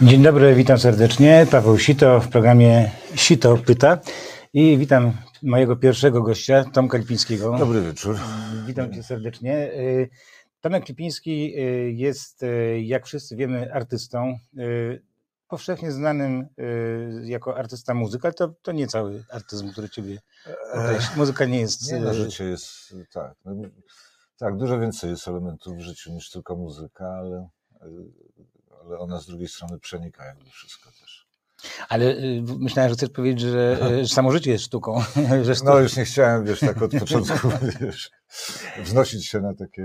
Dzień dobry, witam serdecznie. Paweł Sito w programie Sito Pyta i witam mojego pierwszego gościa, Tomka Lipińskiego. Dobry wieczór. Witam cię serdecznie. Y, Tomek Lipiński y, jest, y, jak wszyscy wiemy, artystą. Powszechnie znanym jako artysta muzyka, ale to, to nie cały artyzm, który ciebie określa. Muzyka nie jest. Nie, no, życie jest tak. No, tak, dużo więcej jest elementów w życiu niż tylko muzyka, ale ale ona z drugiej strony przenika jakby wszystko też. Ale y, myślałem, że chcesz powiedzieć, że, że samo życie jest sztuką. Że No już nie chciałem, wiesz, tak od początku, wiesz, wznosić się na takie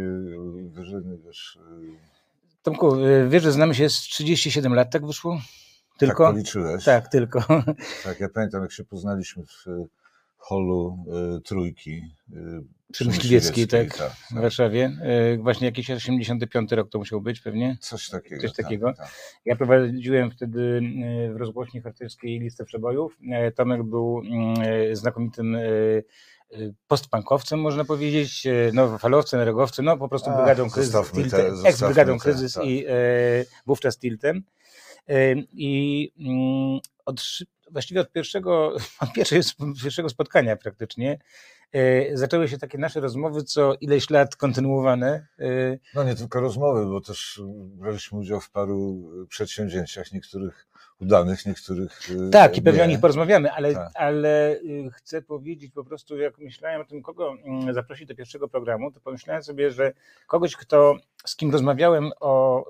wyżyny, wiesz. Y. Tomku, y, wiesz, że znamy się z 37 lat, tak wyszło? Tylko? Tak policzyłeś? Tak, tylko. Tak, ja pamiętam, jak się poznaliśmy w holu y, Trójki. Przy Myśliwieckiej, tak, tak, tak, w Warszawie. Y, właśnie jakiś 85 rok to musiał być pewnie? Coś takiego. Coś takiego. Tak, tak. Ja prowadziłem wtedy w rozgłośni harcerskiej listę przebojów. Tomek był znakomitym postpankowcem, można powiedzieć, no falowcem, regowcem, no po prostu brygadą kryzys, ex-brygadą kryzys tak. i e, wówczas tiltem. E, I mm, od właściwie od pierwszego, od pierwszego, pierwszego spotkania praktycznie e, zaczęły się takie nasze rozmowy, co ileś lat kontynuowane. E, no nie tylko rozmowy, bo też braliśmy udział w paru przedsięwzięciach, niektórych udanych, niektórych. E, tak, i pewnie nie. o nich porozmawiamy, ale, tak. ale chcę powiedzieć po prostu, jak myślałem o tym, kogo mm, zaprosić do pierwszego programu, to pomyślałem sobie, że kogoś, kto z kim rozmawiałem o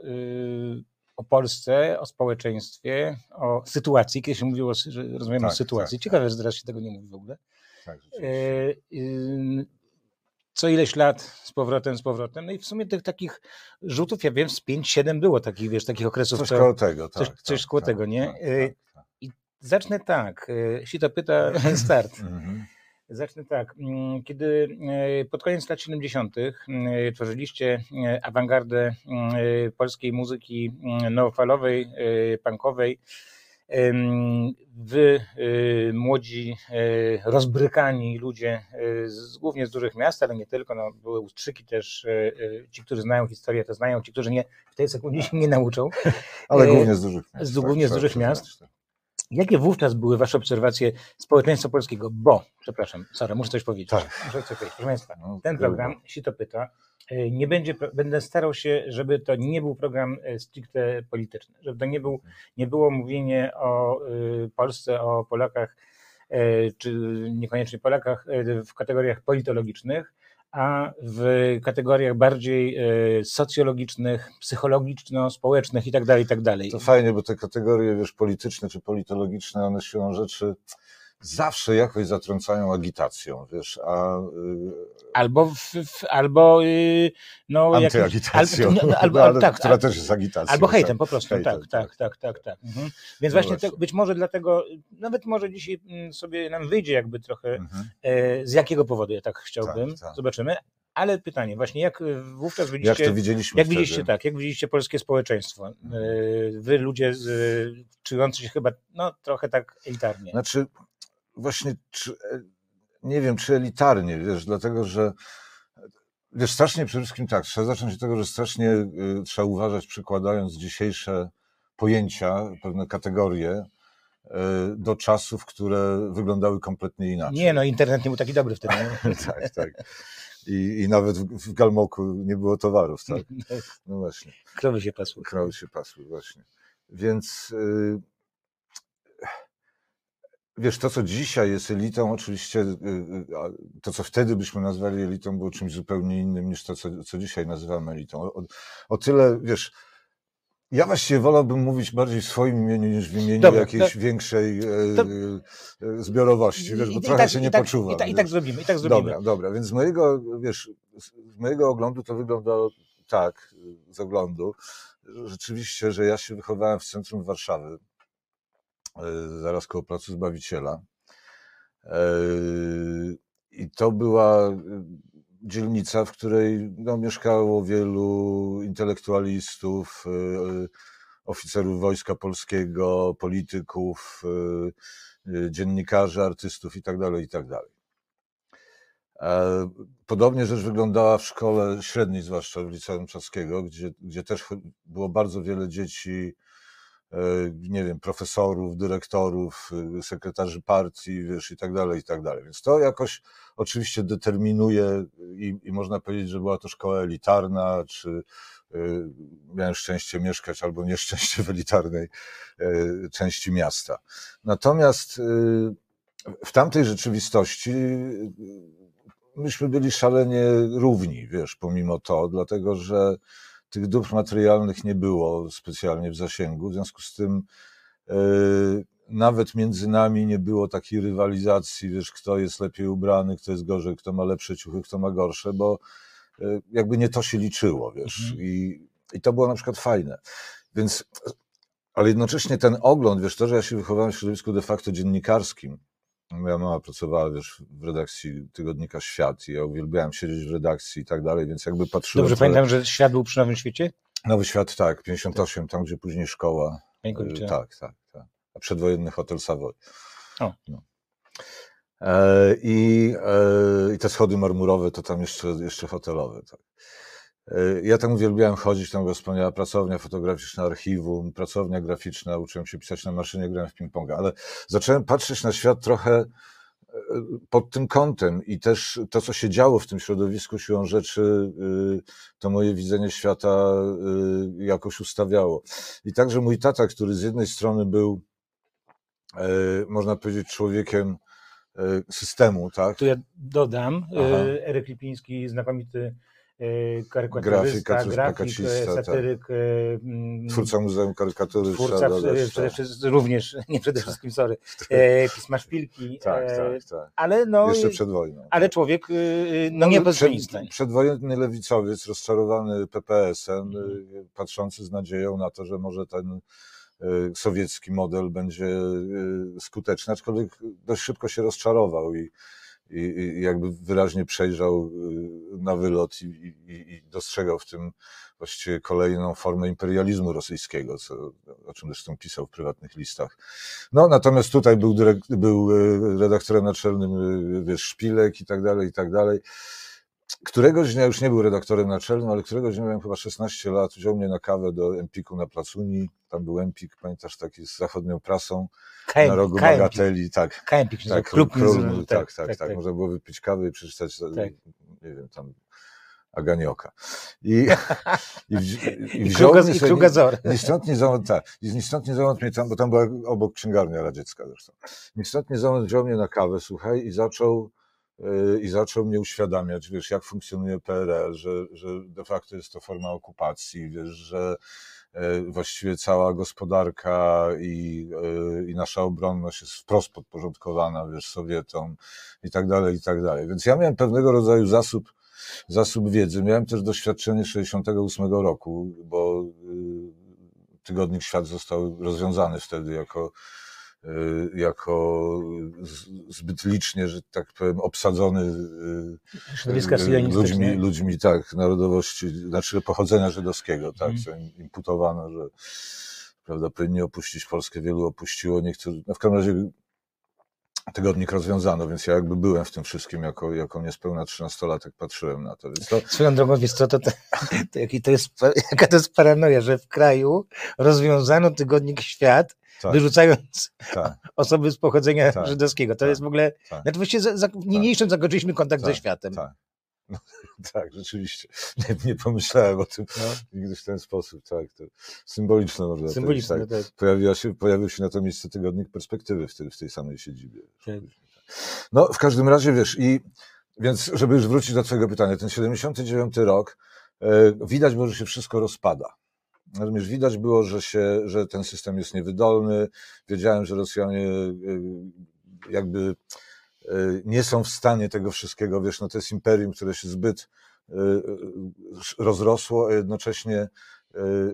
o Polsce, o społeczeństwie, o sytuacji. Kiedyś się mówiło, że rozmawiamy tak, o sytuacji. Tak, Ciekawe, tak. że teraz się tego nie mówi w ogóle. Tak, e, co ileś lat z powrotem, z powrotem. No i w sumie tych takich rzutów, ja wiem, z 5-7 było takich, wiesz, takich okresów. Coś koło tego, tak. Coś, coś tak, koło tego, nie? Tak, e, I zacznę tak. E, Sita pyta start. Mhm. Zacznę tak. Mm, kiedy pod koniec lat 70. E, tworzyliście awangardę polskiej muzyki nowofalowej, punkowej, wy, młodzi, rozbrykani ludzie, z, głównie z dużych miast, ale nie tylko, no, były ustrzyki też, ci, którzy znają historię, to znają, ci, którzy nie, w tej sekundzie się nie nauczą. Ale głównie z dużych miast. Z, głównie z tak, dużych tak, miast. Tak, Jakie wówczas były Wasze obserwacje społeczeństwa polskiego? Bo, przepraszam, Sara, muszę coś powiedzieć. Tak. Muszę coś powiedzieć. Proszę Państwa, no, ten program, się to pyta, e, nie będzie, będę starał się, żeby to nie był program e, stricte polityczny, żeby to nie, był, nie było mówienie o e, Polsce, o Polakach, czy niekoniecznie Polakach w kategoriach politologicznych, a w kategoriach bardziej e, socjologicznych, psychologiczno-społecznych i tak dalej, i tak. To fajnie, bo te kategorie, wiesz, polityczne czy politologiczne, one siłą rzeczy zawsze jakoś zatrącają agitacją, wiesz, a... Y, albo, w, w, albo y, no... Antyagitacją, albo, no, albo, no, ale, tak, która tak, też jest agitacją. Albo hejtem tak, po prostu, hejtem, tak, tak, tak, tak, tak. Mhm. Więc no właśnie, właśnie. Te, być może dlatego, nawet może dzisiaj mm, sobie nam wyjdzie jakby trochę, mhm. e, z jakiego powodu ja tak chciałbym, tak, tak. zobaczymy, ale pytanie, właśnie jak wówczas widzieliście, jak to widzieliśmy jak widzieliście tak, jak widzieliście polskie społeczeństwo? E, wy ludzie z, czujący się chyba no, trochę tak elitarnie. Znaczy, właśnie, czy, e, nie wiem, czy elitarnie, wiesz, dlatego że wiesz, strasznie przede wszystkim tak, trzeba zacząć od tego, że strasznie y, trzeba uważać, przykładając dzisiejsze pojęcia, pewne kategorie y, do czasów, które wyglądały kompletnie inaczej. Nie, no internet nie był taki dobry wtedy. tak, tak. I, I nawet w, w Galmoku nie było towarów, tak? No właśnie. Krowy się pasły. Krowy się pasły, właśnie. Więc y, Wiesz, to co dzisiaj jest elitą, oczywiście y, y, to co wtedy byśmy nazwali elitą było czymś zupełnie innym niż to, co, co dzisiaj nazywamy elitą. O, o tyle, wiesz, ja właściwie wolałbym mówić bardziej w swoim imieniu niż w imieniu Dobra, jakiejś to, większej e, to, e, zbiorowności, wiesz, bo i, trochę i tak, się nie tak, poczuwam. I, tak, I tak zrobimy, i tak zrobimy. Dobra, dobra, więc z mojego, wiesz, z mojego oglądu to wygląda tak, z oglądu, rzeczywiście, że ja się wychowałem w centrum Warszawy, zaraz koło Placu Zbawiciela. E, I to była e, dzielnica, w której no, mieszkało wielu intelektualistów, oficerów Wojska Polskiego, polityków, dziennikarzy, artystów itd. Tak itd. Tak podobnie rzecz wyglądała w szkole średniej, zwłaszcza w liceum czaskiego, gdzie, gdzie też było bardzo wiele dzieci nie wiem, profesorów, dyrektorów, sekretarzy partii, wiesz, i tak dalej, i tak dalej. Więc to jakoś oczywiście determinuje i, i można powiedzieć, że była to szkoła elitarna, czy miałem szczęście mieszkać albo nieszczęście w elitarnej części miasta. Natomiast w tamtej rzeczywistości myśmy byli szalenie równi, wiesz, pomimo to, dlatego że tych dóbr materialnych nie było specjalnie w zasięgu, w związku z tym yy, nawet między nami nie było takiej rywalizacji, wiesz, kto jest lepiej ubrany, kto jest gorzej, kto ma lepsze ciuchy, kto ma gorsze, bo yy, jakby nie to się liczyło, wiesz, mhm. i, i to było na przykład fajne. Więc, ale jednocześnie ten ogląd, wiesz, to, że ja się wychowałem w środowisku de facto dziennikarskim, Moja mama pracowała wiesz, w redakcji tygodnika Świat i ja uwielbiałem siedzieć w redakcji i tak dalej, więc jakby patrzyłem... Dobrze pamiętam, że Świat był przy Nowym Świecie? Nowy Świat, tak, 58, tam gdzie później szkoła. Y, tak, tak, tak. A przedwojenny hotel Savoy. O. No. E, i, e, I te schody marmurowe to tam jeszcze, jeszcze hotelowe. Tak. E, ja tam uwielbiałem chodzić, tam była wspaniała pracownia fotograficzna, archiwum, pracownia graficzna, uczyłem się pisać na maszynie, grałem w ping-ponga, ale zacząłem patrzeć na świat trochę e, pod tym kątem i też to, co się działo w tym środowisku siłą rzeczy, e, to moje widzenie świata jakoś ustawiało. I także mój tata, który z jednej strony był, można powiedzieć, człowiekiem systemu, tak? Tu ja dodam, Aha. Eryk Lipiński, znakomity E, karykaturysta, grafik, e, tak. satyryk. Tak. Twórca Muzeum Karykatury. Twórca przede wszystkim, również, nie przede tak. wszystkim, sorry, pisma szpilki. Tak, tak, tak. Ale no, Jeszcze przed wojną. Ale człowiek no, nie bez przed, Przedwojenny lewicowiec, rozczarowany PPS-em, mhm. patrzący z nadzieją na to, że może ten sowiecki model będzie skuteczny, aczkolwiek dość szybko się rozczarował i i, jakby wyraźnie przejrzał y, na wylot i, i, i, dostrzegał w tym właściwie kolejną formę imperializmu rosyjskiego, co, o czym zresztą pisał w prywatnych listach. No, natomiast tutaj był, był y, redaktorem naczelnym, y, wiesz, Szpilek i tak dalej, i tak dalej. Któregoś dnia, już nie był redaktorem naczelnym, ale któregoś dnia miałem chyba 16 lat, wziął mnie na kawę do Empiku na Placuni, tam był Empik, pamiętasz, taki z zachodnią prasą, na rogu K Bagateli, tak. Kempik, tak, klub, klub tak, tak, tak, tak, tak, Można było wypić kawę i przeczytać, tak. nie wiem, tam Aganioka. I, i, i wziął mnie sobie, ni stąd, ni zowąd, tak, ni stąd, ni zowąd mnie tam, bo tam była obok księgarnia radziecka zresztą. Ni stąd, ni zowąd wziął mnie na kawę, słuchaj, i zaczął i zaczął mnie uświadamiać, wiesz, jak funkcjonuje PRL, że, że de facto jest to forma okupacji, wiesz, że e, właściwie cała gospodarka i, e, i nasza obronność jest wprost podporządkowana, wiesz, Sowietom i tak dalej, i tak dalej. Więc ja miałem pewnego rodzaju zasób, zasób wiedzy. Miałem też doświadczenie 68 roku, bo y, tygodnik Świat został rozwiązany wtedy jako jako zbyt licznie, że tak powiem, obsadzony y, y, ludźmi, ludźmi tak, narodowości, znaczy pochodzenia żydowskiego, tak, mm. co im imputowano, że prawda, powinni opuścić Polskę, wielu opuściło, niektórzy, no w każdym razie tygodnik rozwiązano, więc ja jakby byłem w tym wszystkim jako, jako niespełna 13-latek, patrzyłem na to. Więc to... Swoją drogą, wiesz co, to, to, to, jaki to jest, jaka to jest paranoja, że w kraju rozwiązano tygodnik Świat, tak. wyrzucając tak. osoby z pochodzenia tak. żydowskiego. To tak. jest w ogóle, tak. znaczy właściwie za, za, niniejszym zakończyliśmy kontakt ze tak. światem. Tak. No, tak, rzeczywiście. Nie, nie, pomyślałem o tym no. nigdy w ten sposób. Tak, to symboliczne można symboliczne, tak. tak. Pojawiła się, pojawił się na to miejsce tygodnik perspektywy w tej, w tej samej siedzibie. No, w każdym razie wiesz, i więc, żeby już wrócić do Twojego pytania, ten 79 rok, e, widać było, że się wszystko rozpada. Natomiast widać było, że, się, że ten system jest niewydolny. Wiedziałem, że Rosjanie e, jakby nie są w stanie tego wszystkiego, wiesz, no to jest imperium, które się zbyt e, rozrosło, a jednocześnie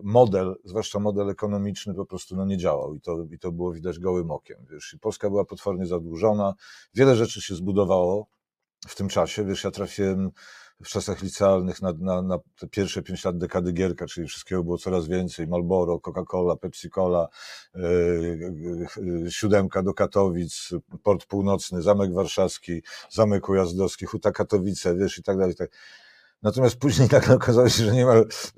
model, zwłaszcza model ekonomiczny po prostu no nie działał i to, i to było widać gołym okiem, wiesz, i Polska była potwornie zadłużona, wiele rzeczy się zbudowało w tym czasie, wiesz, ja trafiłem w czasach licealnych na, na, na te pierwsze pięć lat dekady Gierka, czyli wszystkiego było coraz więcej, Marlboro, Coca-Cola, Pepsi-Cola, yy, siódemka do Katowic, Port Północny, Zamek Warszawski, Zamek Ujazdowski, Huta Katowice, wiesz, i tak dalej. Tak. Natomiast później nagle okazało się, że nie ma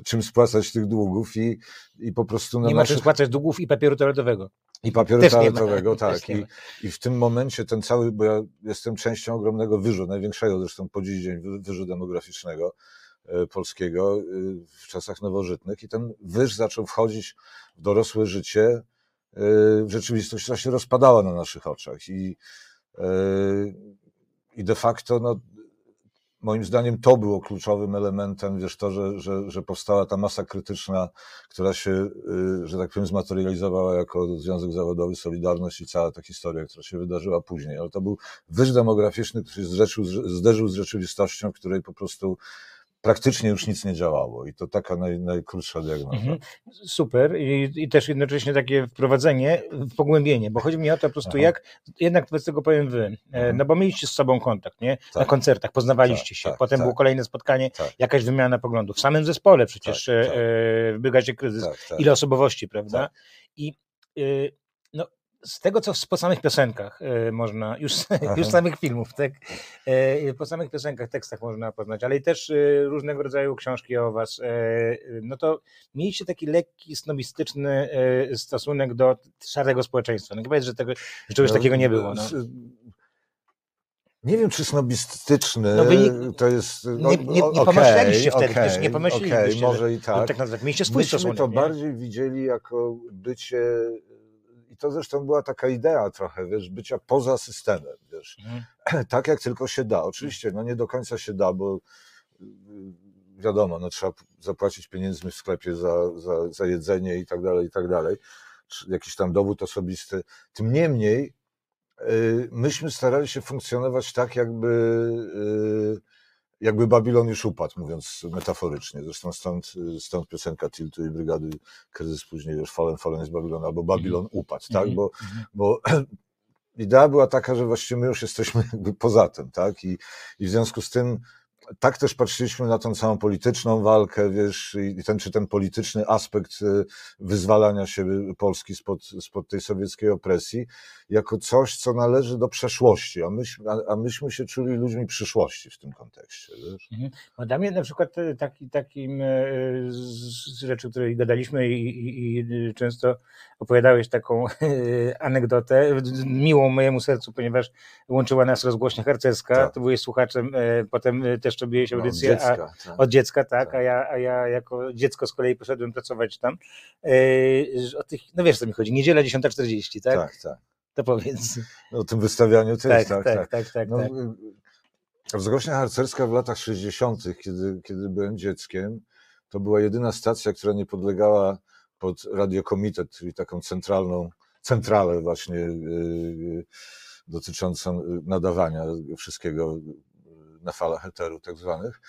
czym spłacać tych długów i, i po prostu na Nie ma naszych... czym spłacać długów i papieru toaletowego. I papieru Też toaletowego, tak. I. I w tym momencie ten cały, bo ja jestem częścią ogromnego wyżu, największego zresztą po dziś dzień wy- wyżu demograficznego e, polskiego e, w czasach nowożytnych i ten wyż zaczął wchodzić w dorosłe życie. e, Rzeczywistość która się rozpadała na naszych oczach i, i de facto no, moim zdaniem to było kluczowym elementem, wiesz, to, że, że, że powstała ta masa krytyczna, która się, y, że tak powiem, zmaterializowała jako Związek Zawodowy Solidarność i cała ta historia, która się wydarzyła później. Ale to był wyż demograficzny, który się zderzył, zderzył z rzeczywistością, w której po prostu praktycznie już nic nie działało. I to taka naj, najkrótsza diagnoza. Mhm. Super I, i też jednocześnie takie wprowadzenie, pogłębienie, bo chodzi mi o to po prostu Aha. jak, jednak wobec tego powiem wy, e, Mhm. no bo mieliście z sobą kontakt, nie? Na Tak. koncertach, poznawaliście Tak, się, tak, potem tak. było kolejne spotkanie, Tak. jakaś wymiana poglądów, w samym zespole przecież Tak, e, tak. e, w Brygadzie Kryzys, Tak, tak. ile osobowości, prawda? Tak. I y, z tego, co po samych piosenkach y, można, już, Aha. już samych filmów, tak? Y, po samych piosenkach, tekstach można poznać, ale i też y, różnego rodzaju książki o was, no to mieliście taki lekki, snobistyczny stosunek do szarego społeczeństwa. No chyba jest, że, tego, że czegoś No, takiego nie było. No. Nie wiem, czy snobistyczny No wynik- to jest. No, Nie- nie- nie okej, pomyśleliście wtedy, okej, też nie pomyślelibyście, okej, że- może i Żeby tak. tak nazwać. Myśmy stosunek. to nie? bardziej widzieli jako bycie. To zresztą była taka idea trochę, wiesz, bycia poza systemem, wiesz. Mhm. tak jak tylko się da. Oczywiście, no nie do końca się da, bo y, wiadomo, no trzeba zapłacić pieniędzmi w sklepie za, za, za jedzenie i tak dalej, i tak dalej. Czy Jakiś tam dowód osobisty. Tym niemniej, y, myśmy starali się funkcjonować tak, jakby, y, jakby Babilon już upadł, mówiąc metaforycznie. Zresztą stąd, stąd piosenka Tiltu i Brygady Kryzys później, już Fallen, Fallen jest Babilon, albo Babilon upadł, tak? Mhm. Bo, Mhm. bo idea była taka, że właściwie my już jesteśmy jakby poza tym, tak? I, i w związku z tym tak też patrzyliśmy na tą całą polityczną walkę, wiesz, i ten, czy ten polityczny aspekt y, wyzwalania się Polski spod, spod tej sowieckiej opresji, jako coś, co należy do przeszłości, a myśmy, a, a myśmy się czuli ludźmi przyszłości w tym kontekście, wiesz? No dla mnie na przykład e, taki, takim z z rzeczy, o której gadaliśmy i, i, i często opowiadałeś taką e, anegdotę, miłą mojemu sercu, ponieważ łączyła nas rozgłośnia harcerska, Tak. ty byłeś słuchaczem, e, potem e, też robiłeś No, audycję, a, dziecka, tak. od dziecka, tak, Tak. A, ja, a ja jako dziecko z kolei poszedłem pracować tam. O tych, no wiesz co mi chodzi, niedziela 10.40, tak? tak, tak. To powiedz. O tym wystawianiu też, Tak, tak, tak, tak, tak. No, tak. y, Wzrośnia harcerska w latach 60., kiedy, kiedy byłem dzieckiem, to była jedyna stacja, która nie podlegała pod radiokomitet, czyli taką centralną, centralę właśnie y, dotyczącą y, nadawania wszystkiego na falach eteru tak zwanych,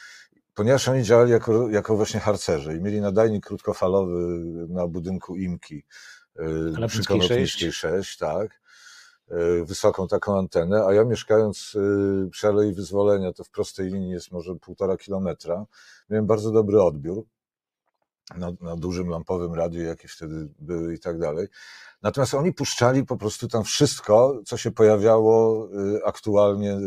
ponieważ oni działali jako, jako właśnie harcerze i mieli nadajnik krótkofalowy na budynku Imki y, przy Konopnickiej Konopnickiej 6, tak wysoką taką antenę, a ja mieszkając przy Alei Wyzwolenia, to w prostej linii jest może półtora kilometra, miałem bardzo dobry odbiór na, na dużym lampowym radiu, jakie wtedy były i tak dalej. Natomiast oni puszczali po prostu tam wszystko, co się pojawiało y, aktualnie, y,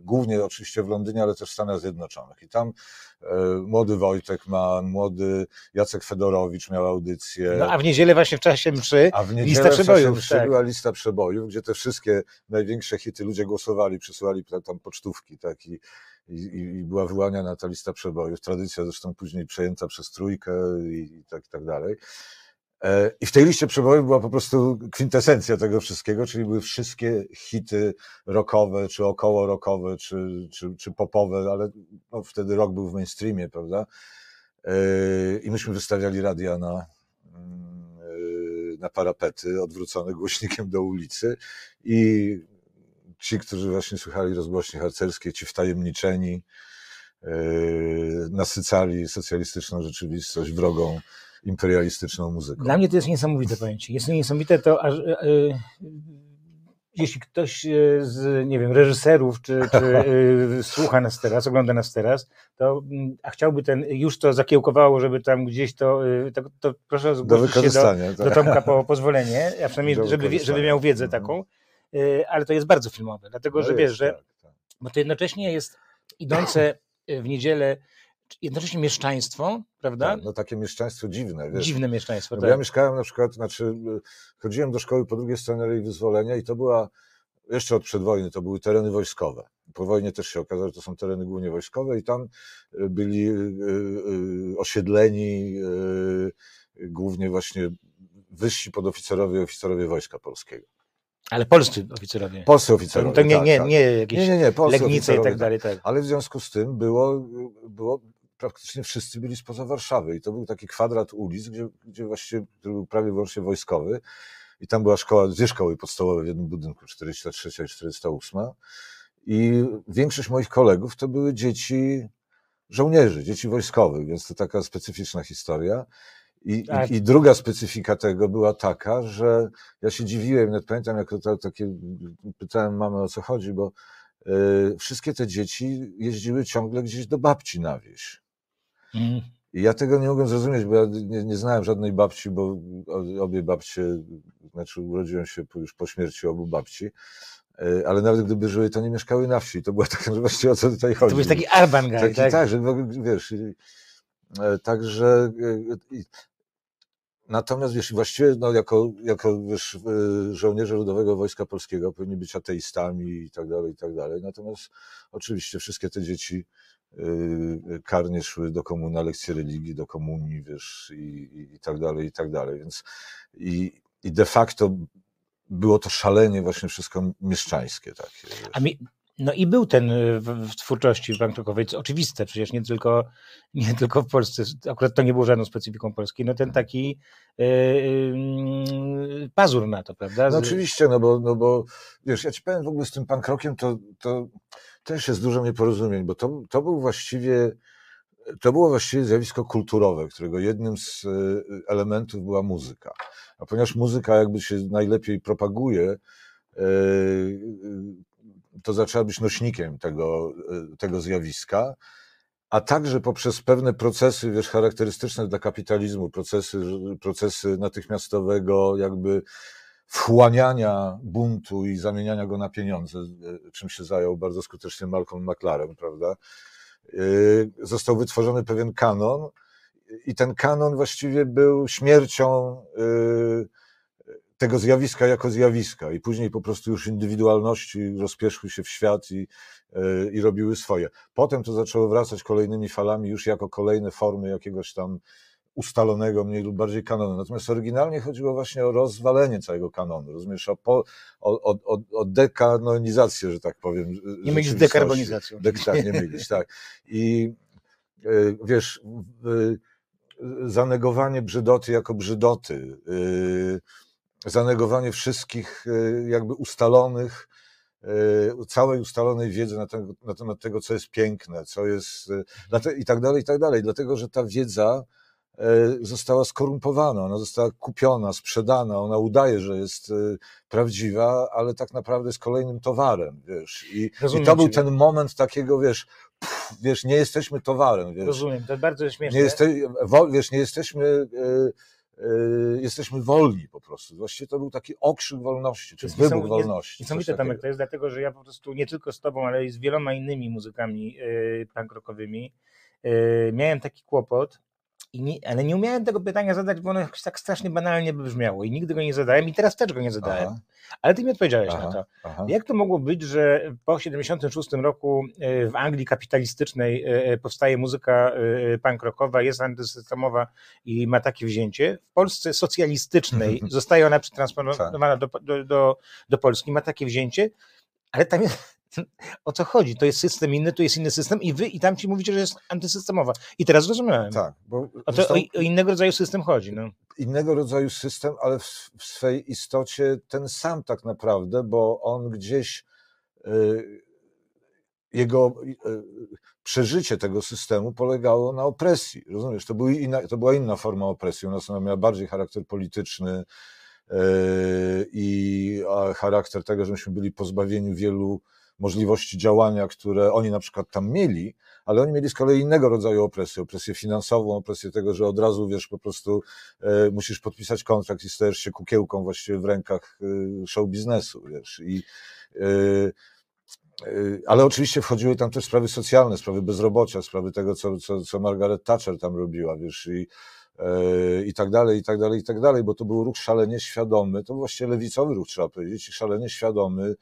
głównie oczywiście w Londynie, ale też w Stanach Zjednoczonych. I tam y, młody Wojtek ma, młody Jacek Fedorowicz miał audycję. No, a w niedzielę właśnie w czasie mszy A w niedzielę lista w przebojów, mszy tak. była lista przebojów, gdzie te wszystkie największe hity ludzie głosowali, przysłali ta- tam pocztówki, tak, i, i, i była wyłaniana ta lista przebojów. Tradycja zresztą później przejęta przez trójkę i, i tak, i tak dalej. E, I w tej liście przebojów była po prostu kwintesencja tego wszystkiego, czyli były wszystkie hity rockowe, czy około rockowe, czy, czy, czy popowe, ale no, wtedy rock był w mainstreamie, prawda? E, I myśmy wystawiali radia na, mm, e, na parapety, odwrócone głośnikiem do ulicy i ci, którzy właśnie słuchali rozgłośni harcerskie, ci wtajemniczeni, e, nasycali socjalistyczną rzeczywistość wrogą imperialistyczną muzyką. Dla mnie to jest niesamowite pojęcie. Jest niesamowite to, aż, e, e, jeśli ktoś e, z, nie wiem, reżyserów, czy, czy słucha nas teraz, ogląda nas teraz, to, a chciałby ten, już to zakiełkowało, żeby tam gdzieś to, to, to proszę Do zgłosić się do, do tak. Tomka po pozwolenie, a przynajmniej, Do żeby, żeby miał wiedzę Mhm. taką, ale to jest bardzo filmowe, dlatego, No że jest, wiesz, że tak, tak. bo to jednocześnie jest idące w niedzielę jednocześnie mieszczaństwo, prawda? Tak, no takie mieszczaństwo dziwne, wiesz. Dziwne mieszczaństwo, No tak. ja mieszkałem na przykład, znaczy y, chodziłem do szkoły po drugiej stronie Alei Wyzwolenia i to była, jeszcze od przedwojny, to były tereny wojskowe. Po wojnie też się okazało, że to są tereny głównie wojskowe i tam y, byli y, y, osiedleni y, głównie właśnie wyżsi podoficerowie i oficerowie Wojska Polskiego. Ale polscy oficerowie. Polscy oficerowie, to nie, tak, nie, tak. nie jakieś nie, nie, nie, Legnice i tak dalej, tak. ale w związku z tym było, było praktycznie wszyscy byli spoza Warszawy i to był taki kwadrat ulic, gdzie, gdzie właściwie, który był prawie wyłącznie wojskowy i tam była szkoła, dwie szkoły podstawowe w jednym budynku, 403 i 408 i większość moich kolegów to były dzieci żołnierzy, dzieci wojskowych, więc to taka specyficzna historia. I, Tak. i, I druga specyfika tego była taka, że ja się dziwiłem, nawet pamiętam, jak to, takie, pytałem mamę o co chodzi, bo y, wszystkie te dzieci jeździły ciągle gdzieś do babci na wieś. Mm. I ja tego nie mogłem zrozumieć, bo ja nie, nie znałem żadnej babci, bo obie babcie, znaczy urodziłem się już po śmierci obu babci, y, ale nawet gdyby żyły, to nie mieszkały na wsi. To była taka, że właściwie o co tutaj chodzi. To byłeś taki urban guy, Taki, tak? tak, że wiesz, także e, natomiast wiesz, właściwie no, jako, jako wiesz, e, żołnierze Ludowego Wojska Polskiego powinni być ateistami i tak dalej, i tak dalej. Natomiast oczywiście wszystkie te dzieci e, karnie szły do komun, na lekcje religii, do komunii, wiesz, i, i, i tak dalej, i tak dalej. Więc i, i de facto było to szalenie właśnie wszystko mieszczańskie takie. wiesz. A mi, no i był ten y, w, twórczości bankrokowej, co oczywiste, przecież nie tylko, nie tylko w Polsce, akurat to nie było żadną specyfiką Polski, no ten taki y, y, pazur na to, prawda? No oczywiście, no bo, no bo wiesz, ja ci powiem w ogóle z tym pankrokiem, to, to też jest dużo nieporozumień, bo to, to był właściwie, to było właściwie zjawisko kulturowe, którego jednym z e, elementów była muzyka. A ponieważ muzyka jakby się najlepiej propaguje, to zaczęła być nośnikiem tego, e, tego zjawiska, a także poprzez pewne procesy, wiesz, charakterystyczne dla kapitalizmu, procesy, procesy natychmiastowego jakby wchłaniania buntu i zamieniania go na pieniądze, e, czym się zajął bardzo skutecznie Malcolm McLaren, prawda? E, Został wytworzony pewien kanon i ten kanon właściwie był śmiercią e, tego zjawiska jako zjawiska i później po prostu już indywidualności rozpieszły się w świat i, e, i robiły swoje. Potem to zaczęło wracać kolejnymi falami już jako kolejne formy jakiegoś tam ustalonego mniej lub bardziej kanonu. Natomiast oryginalnie chodziło właśnie o rozwalenie całego kanonu, rozumiesz, o, po, o, o, o, dekanonizację, że tak powiem. nie mylić z dekarbonizacją. Dek, tak, nie mylić, tak. I e, wiesz, zanegowanie brzydoty jako brzydoty, e, zanegowanie wszystkich e, jakby ustalonych, e, całej ustalonej wiedzy na, ten, na temat tego, co jest piękne, co jest e, i tak dalej, i tak dalej. Dlatego, że ta wiedza została skorumpowana, ona została kupiona, sprzedana, ona udaje, że jest prawdziwa, ale tak naprawdę jest kolejnym towarem, wiesz. I, i to był ten moment takiego, wiesz, pff, wiesz, nie jesteśmy towarem, wiesz. Rozumiem, to bardzo śmieszne. Nie, jeste, wiesz, nie jesteśmy, e, jesteśmy wolni po prostu. Właściwie to był taki okrzyk wolności, czy wybuch wolności. Niesamowite Tomek takiego. to jest, dlatego że ja po prostu nie tylko z tobą, ale i z wieloma innymi muzykami yy, punk rockowymi yy, miałem taki kłopot, nie, ale nie umiałem tego pytania zadać, bo ono jakoś tak strasznie banalnie by brzmiało i nigdy go nie zadałem i teraz też go nie zadałem. Aha, Ale ty mi odpowiedziałeś aha, na to. aha. Jak to mogło być, że po 76 roku e, w Anglii kapitalistycznej e, powstaje muzyka e, punk rockowa, jest antysystemowa i ma takie wzięcie? W Polsce socjalistycznej zostaje ona przetransponowana do, do, do, do Polski, ma takie wzięcie, ale tam jest, o co chodzi? To jest system inny, tu jest inny system i wy i tam ci mówicie, że jest antysystemowa. I teraz rozumiałem. Tak, bo O, to, o, innego rodzaju system chodzi. No. innego rodzaju system, ale w, w swej istocie ten sam tak naprawdę, bo on gdzieś y, jego y, przeżycie tego systemu polegało na opresji. Rozumiesz? To, był inna, to była inna forma opresji. Ona sama miała bardziej charakter polityczny y, i charakter tego, że myśmy byli pozbawieni wielu możliwości działania, które oni na przykład tam mieli, ale oni mieli z kolei innego rodzaju opresję, opresję finansową, opresję tego, że od razu, wiesz, po prostu e, musisz podpisać kontrakt i stajesz się kukiełką właściwie w rękach e, show biznesu, wiesz, i e, y, ale oczywiście wchodziły tam też sprawy socjalne, sprawy bezrobocia, sprawy tego, co, co, co Margaret Thatcher tam robiła, wiesz, i, e, i tak dalej, i tak dalej, i tak dalej, bo to był ruch szalenie świadomy, to właściwie lewicowy ruch, trzeba powiedzieć, szalenie świadomy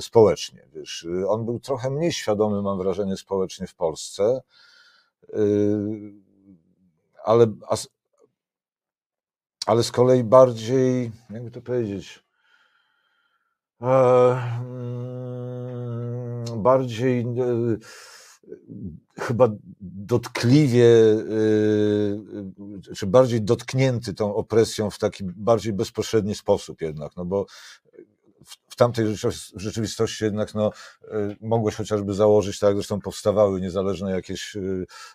społecznie, wiesz. On był trochę mniej świadomy, mam wrażenie, społecznie w Polsce, y, ale, ale z kolei bardziej, jakby to powiedzieć, e, mm, bardziej e, chyba dotkliwie, e, czy bardziej dotknięty tą opresją w taki bardziej bezpośredni sposób jednak, no bo w tamtej rzeczywistości jednak no, mogłeś chociażby założyć, tak zresztą powstawały niezależne jakieś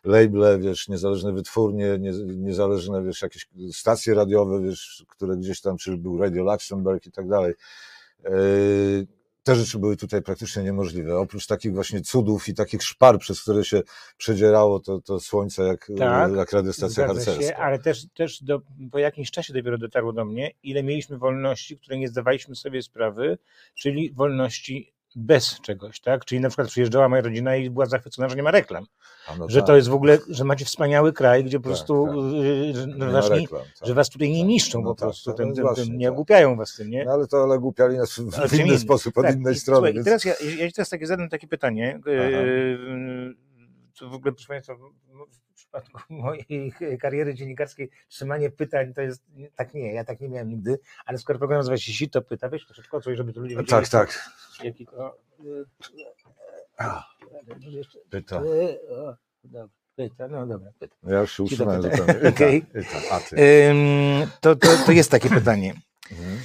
labele, wiesz, niezależne wytwórnie, nie, niezależne, wiesz, jakieś stacje radiowe, wiesz, które gdzieś tam, czy był Radio Luxemburg i tak dalej te rzeczy były tutaj praktycznie niemożliwe. Oprócz takich właśnie cudów i takich szpar, przez które się przedzierało to, to słońce, jak, tak, jak radiostacja harcerska. Się, ale też, też do, po jakimś czasie dopiero dotarło do mnie, ile mieliśmy wolności, które nie zdawaliśmy sobie sprawy, czyli wolności bez czegoś, tak? Czyli na przykład przyjeżdżała moja rodzina i była zachwycona, że nie ma reklam. No że tak. to jest w ogóle, że macie wspaniały kraj, gdzie po tak, prostu tak. Y, że, no was reklam, nie, tak. że was tutaj nie tak. niszczą no po tak, prostu, tym, tym, nie ogłupiają was tym, nie? No ale to ale głupiali nas w, w inny sposób, od innej strony. Słuchaj, więc... teraz ja, ja teraz takie zadam takie pytanie, yy, to w ogóle proszę Państwa, przypadku mojej kariery dziennikarskiej trzymanie pytań to jest, tak nie, ja tak nie miałem nigdy, ale skoro program nazywa się Sito Pyta, weź troszeczkę o coś, żeby to ludzie wiedzieli. Tak, tak. Jaki to... Pyta. Pyta, no dobra, pyta. Ja już się usunąłem zupełnie. Okay. To, to, to jest takie pytanie. Mhm.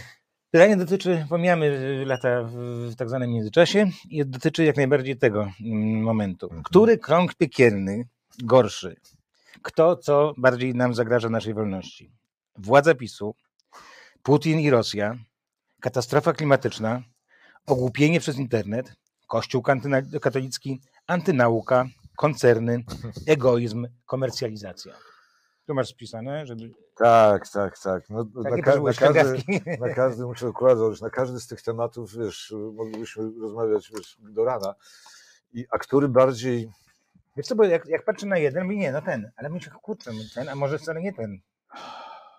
Pytanie dotyczy, pomijamy lata w tak zwanym międzyczasie i dotyczy jak najbardziej tego mm, momentu. Mhm. Który krąg piekielny gorszy? Kto co bardziej nam zagraża naszej wolności? Władza PiSu, Putin i Rosja, katastrofa klimatyczna, ogłupienie przez internet, kościół katolicki, antynauka, koncerny, egoizm, komercjalizacja. Tu masz spisane, żeby... Tak, tak, tak. No, na, ka na, każdy, na każdy, muszę układać, na każdy z tych tematów, wiesz, moglibyśmy rozmawiać wiesz, do rana. I, a który bardziej Wiesz co, bo jak, jak patrzę na jeden, mówię, nie, no ten, ale myślę, kurczę, no ten, a może wcale nie ten.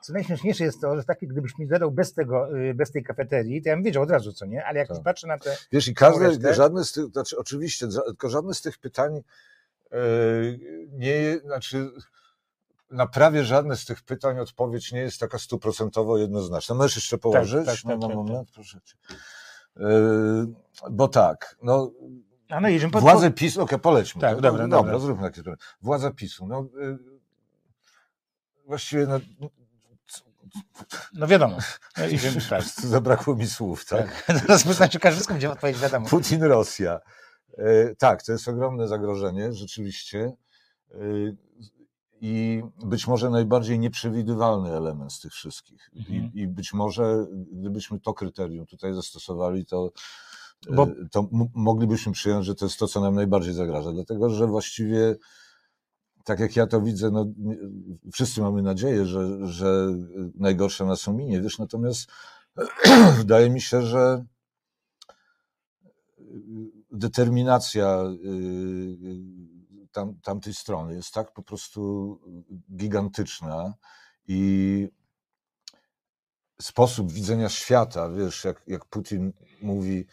Co najśmieszniejsze jest to, że taki, gdybyś mi zadał bez tego, y, bez tej kafeterii, to ja bym wiedział od razu, co nie, ale jak tak. patrzę na te... Wiesz, i każde, resztę, żadne z tych, znaczy oczywiście, tylko żadne z tych pytań yy, nie, znaczy na prawie żadne z tych pytań odpowiedź nie jest taka stuprocentowo jednoznaczna. Możesz jeszcze tak, położyć? Tak, tak, no, na tak, moment, proszę cię. Yy, bo tak, no a no pod... Władze PiSu, okej, okay, polećmy. Tak, dobra, no, dobra, dobra. zróbmy jakieś Władza PiSu, no y, właściwie no, no wiadomo. No, idziemy, tak. Zabrakło mi słów, tak? tak. Zaraz znaczy, każdy będzie odpowiedzieć, wiadomo. Putin, Rosja. E, tak, to jest ogromne zagrożenie, rzeczywiście. E, I być może najbardziej nieprzewidywalny element z tych wszystkich. Mhm. I, I być może, gdybyśmy to kryterium tutaj zastosowali, to bo... E, to moglibyśmy przyjąć, że to jest to, co nam najbardziej zagraża, dlatego że właściwie tak jak ja to widzę, no, wszyscy mamy nadzieję, że, że najgorsze nas ominie, wiesz, natomiast wydaje mi się, że determinacja y, tam, tamtej strony jest tak po prostu gigantyczna i sposób widzenia świata, wiesz, jak, jak Putin mówi,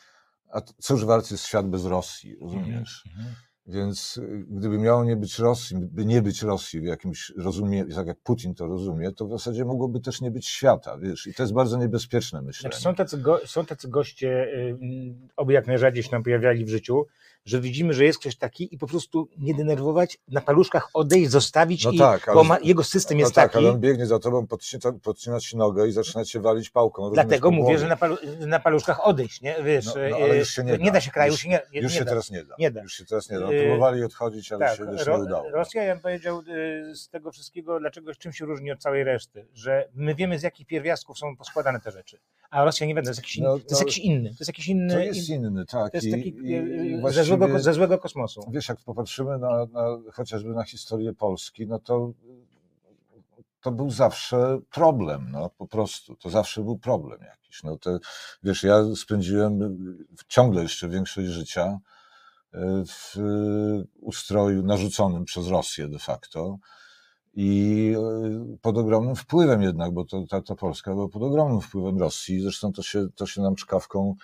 a cóż jest świat bez Rosji, rozumiesz? Mm -hmm. Więc y, gdyby miało nie być Rosji, by nie być Rosji w jakimś rozumie, tak jak Putin to rozumie, to w zasadzie mogłoby też nie być świata, wiesz, i to jest bardzo niebezpieczne, myślę. Znaczy są, tacy go, są tacy goście, y, oby jak najrzadziej się nam pojawiali w życiu, że widzimy, że jest ktoś taki i po prostu nie denerwować, na paluszkach odejść, zostawić no i tak, ale, bo ma, jego system no jest tak, taki. ale on biegnie za tobą, podcina, podcina ci nogę i zaczyna cię walić pałką. Dlatego mówię, że na, palu, na, paluszkach odejść, nie? Wiesz, no, no, ale już się nie, nie da. się kraju, już, się nie, nie, już nie się da. teraz nie da. nie da. Już się teraz nie da. No, próbowali odchodzić, ale tak, się nie udało. Rosja, ja bym powiedział, y, z tego wszystkiego, dlaczego, czym się różni od całej reszty, że my wiemy, z jakich pierwiastków są poskładane te rzeczy a Rosja nie będę, to jest jakiś, no, to jest no, jakiś inny. To jest jakiś inny. To jest inny, tak. To jest taki I, i e, ze, złego, ze złego kosmosu. Wiesz, jak popatrzymy na, na, chociażby na historię Polski, no to to był zawsze problem, no po prostu. To zawsze był problem jakiś. No to, wiesz, ja spędziłem ciągle jeszcze większość życia w ustroju narzuconym przez Rosję de facto i pod ogromnym wpływem jednak, bo to, ta, ta Polska była pod ogromnym wpływem Rosji, zresztą to się, to się nam czkawką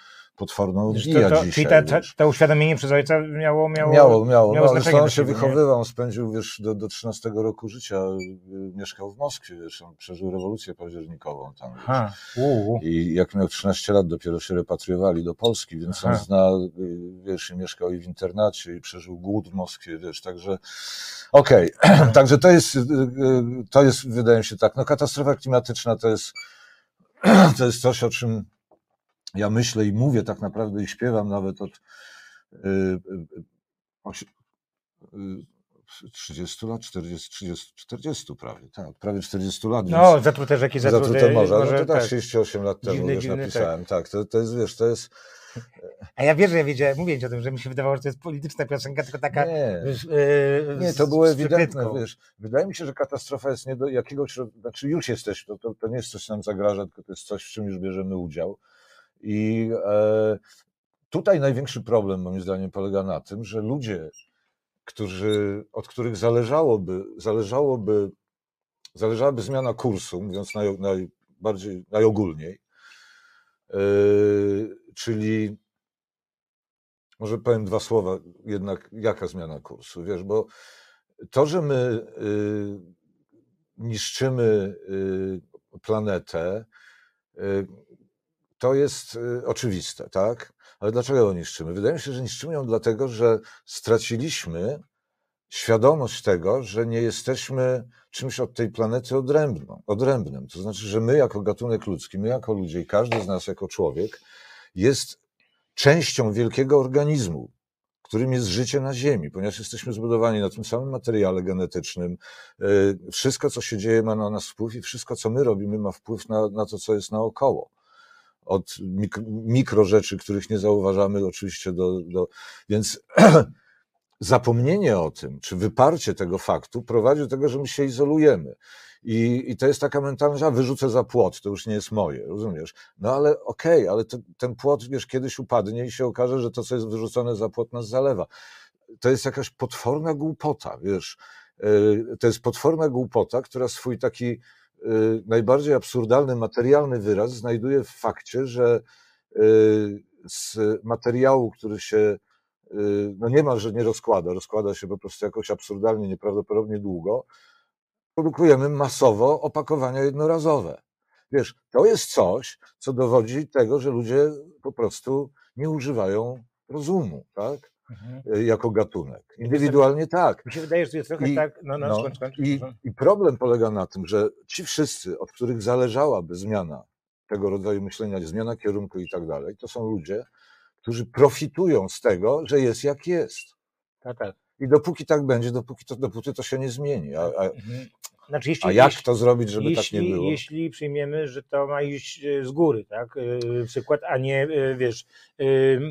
potworną odbija to, to, dzisiaj. Ta, wiesz. to uświadomienie przez ojca miało... Miało, Miało, miało. miało no, zresztą on się wychowywał, on spędził wiesz, do, do 13 roku życia, y, mieszkał w Moskwie, wiesz, on przeżył rewolucję październikową tam. I jak miał 13 lat, dopiero się repatriowali do Polski, więc on Aha. zna, y, wiesz, i mieszkał i w internacie, i przeżył głód w Moskwie, wiesz, także okej, także to jest, y, to jest, wydaje mi się tak, no katastrofa klimatyczna to jest, to jest coś, o czym ja myślę i mówię tak naprawdę i śpiewam nawet od y, y, osi- y, 30 lat, 40, 30, 40 prawie, tak, prawie 40 lat. No, zatrute rzeki, zatrute, Zatrute morza, no to tak, tak. 38 lat temu Dziwny, dziwny, napisałem, tak, to, to jest, wiesz, to jest, A ja wiem, że ja wiedziałem, mówię ci o tym, że mi się wydawało, że to jest polityczna piosenka, tylko taka... nie, wiesz, e, nie, to było ewidentne, wiesz, wydaje mi się, że katastrofa jest nie do jakiegoś, znaczy już jesteś, to, to, to nie jest coś, co nam zagraża, tylko to jest coś, w czym już bierzemy udział i e, tutaj największy problem moim zdaniem polega na tym, że ludzie, którzy, od których zależałoby, zależałoby, zależałaby zmiana kursu, mówiąc naj, najbardziej, najogólniej, yy, czyli może powiem dwa słowa jednak, jaka zmiana kursu, wiesz, bo to, że my yy, niszczymy planetę, to jest yy, oczywiste, tak? Ale dlaczego ją niszczymy? Wydaje mi się, że niszczymy ją dlatego, że straciliśmy świadomość tego, że nie jesteśmy czymś od tej planety odrębną, odrębnym. To znaczy, że my jako gatunek ludzki, my jako ludzie i każdy z nas jako człowiek jest częścią wielkiego organizmu, którym jest życie na Ziemi, ponieważ jesteśmy zbudowani na tym samym materiale genetycznym. Yy, Wszystko, co się dzieje, ma na nas wpływ i wszystko, co my robimy, ma wpływ na, na to, co jest naokoło. Od mikro, mikro rzeczy, których nie zauważamy, oczywiście do. do więc zapomnienie o tym, czy wyparcie tego faktu prowadzi do tego, że my się izolujemy. I, i to jest taka mentalność, a wyrzucę za płot, to już nie jest moje, rozumiesz? No ale okej, ale to, ten płot, wiesz, kiedyś upadnie i się okaże, że to, co jest wyrzucone za płot, nas zalewa. To jest jakaś potworna głupota, wiesz. Yy, To jest potworna głupota, która swój taki najbardziej absurdalny, materialny wyraz znajduje w fakcie, że yy, z materiału, który się yy, no niemalże nie rozkłada, rozkłada się po prostu jakoś absurdalnie, nieprawdopodobnie długo, produkujemy masowo opakowania jednorazowe. Wiesz, to jest coś, co dowodzi tego, że ludzie po prostu nie używają rozumu, tak? Mhm. Y, Jako gatunek. Indywidualnie tak. Mi się wydaje, że to jest trochę I- tak... No, no, no, skończ, skończ. I. I problem polega na tym, że ci wszyscy, od których zależałaby zmiana tego rodzaju myślenia, zmiana kierunku i tak dalej, to są ludzie, którzy profitują z tego, że jest jak jest. Tak, tak. I dopóki tak będzie, dopóki to, dopóty to się nie zmieni. A, a, Mhm. Znaczy, jeśli, a jak jeśli, to zrobić, żeby jeśli, tak nie było? Jeśli przyjmiemy, że to ma iść e, z góry, tak? e, Przykład, a nie, e, wiesz,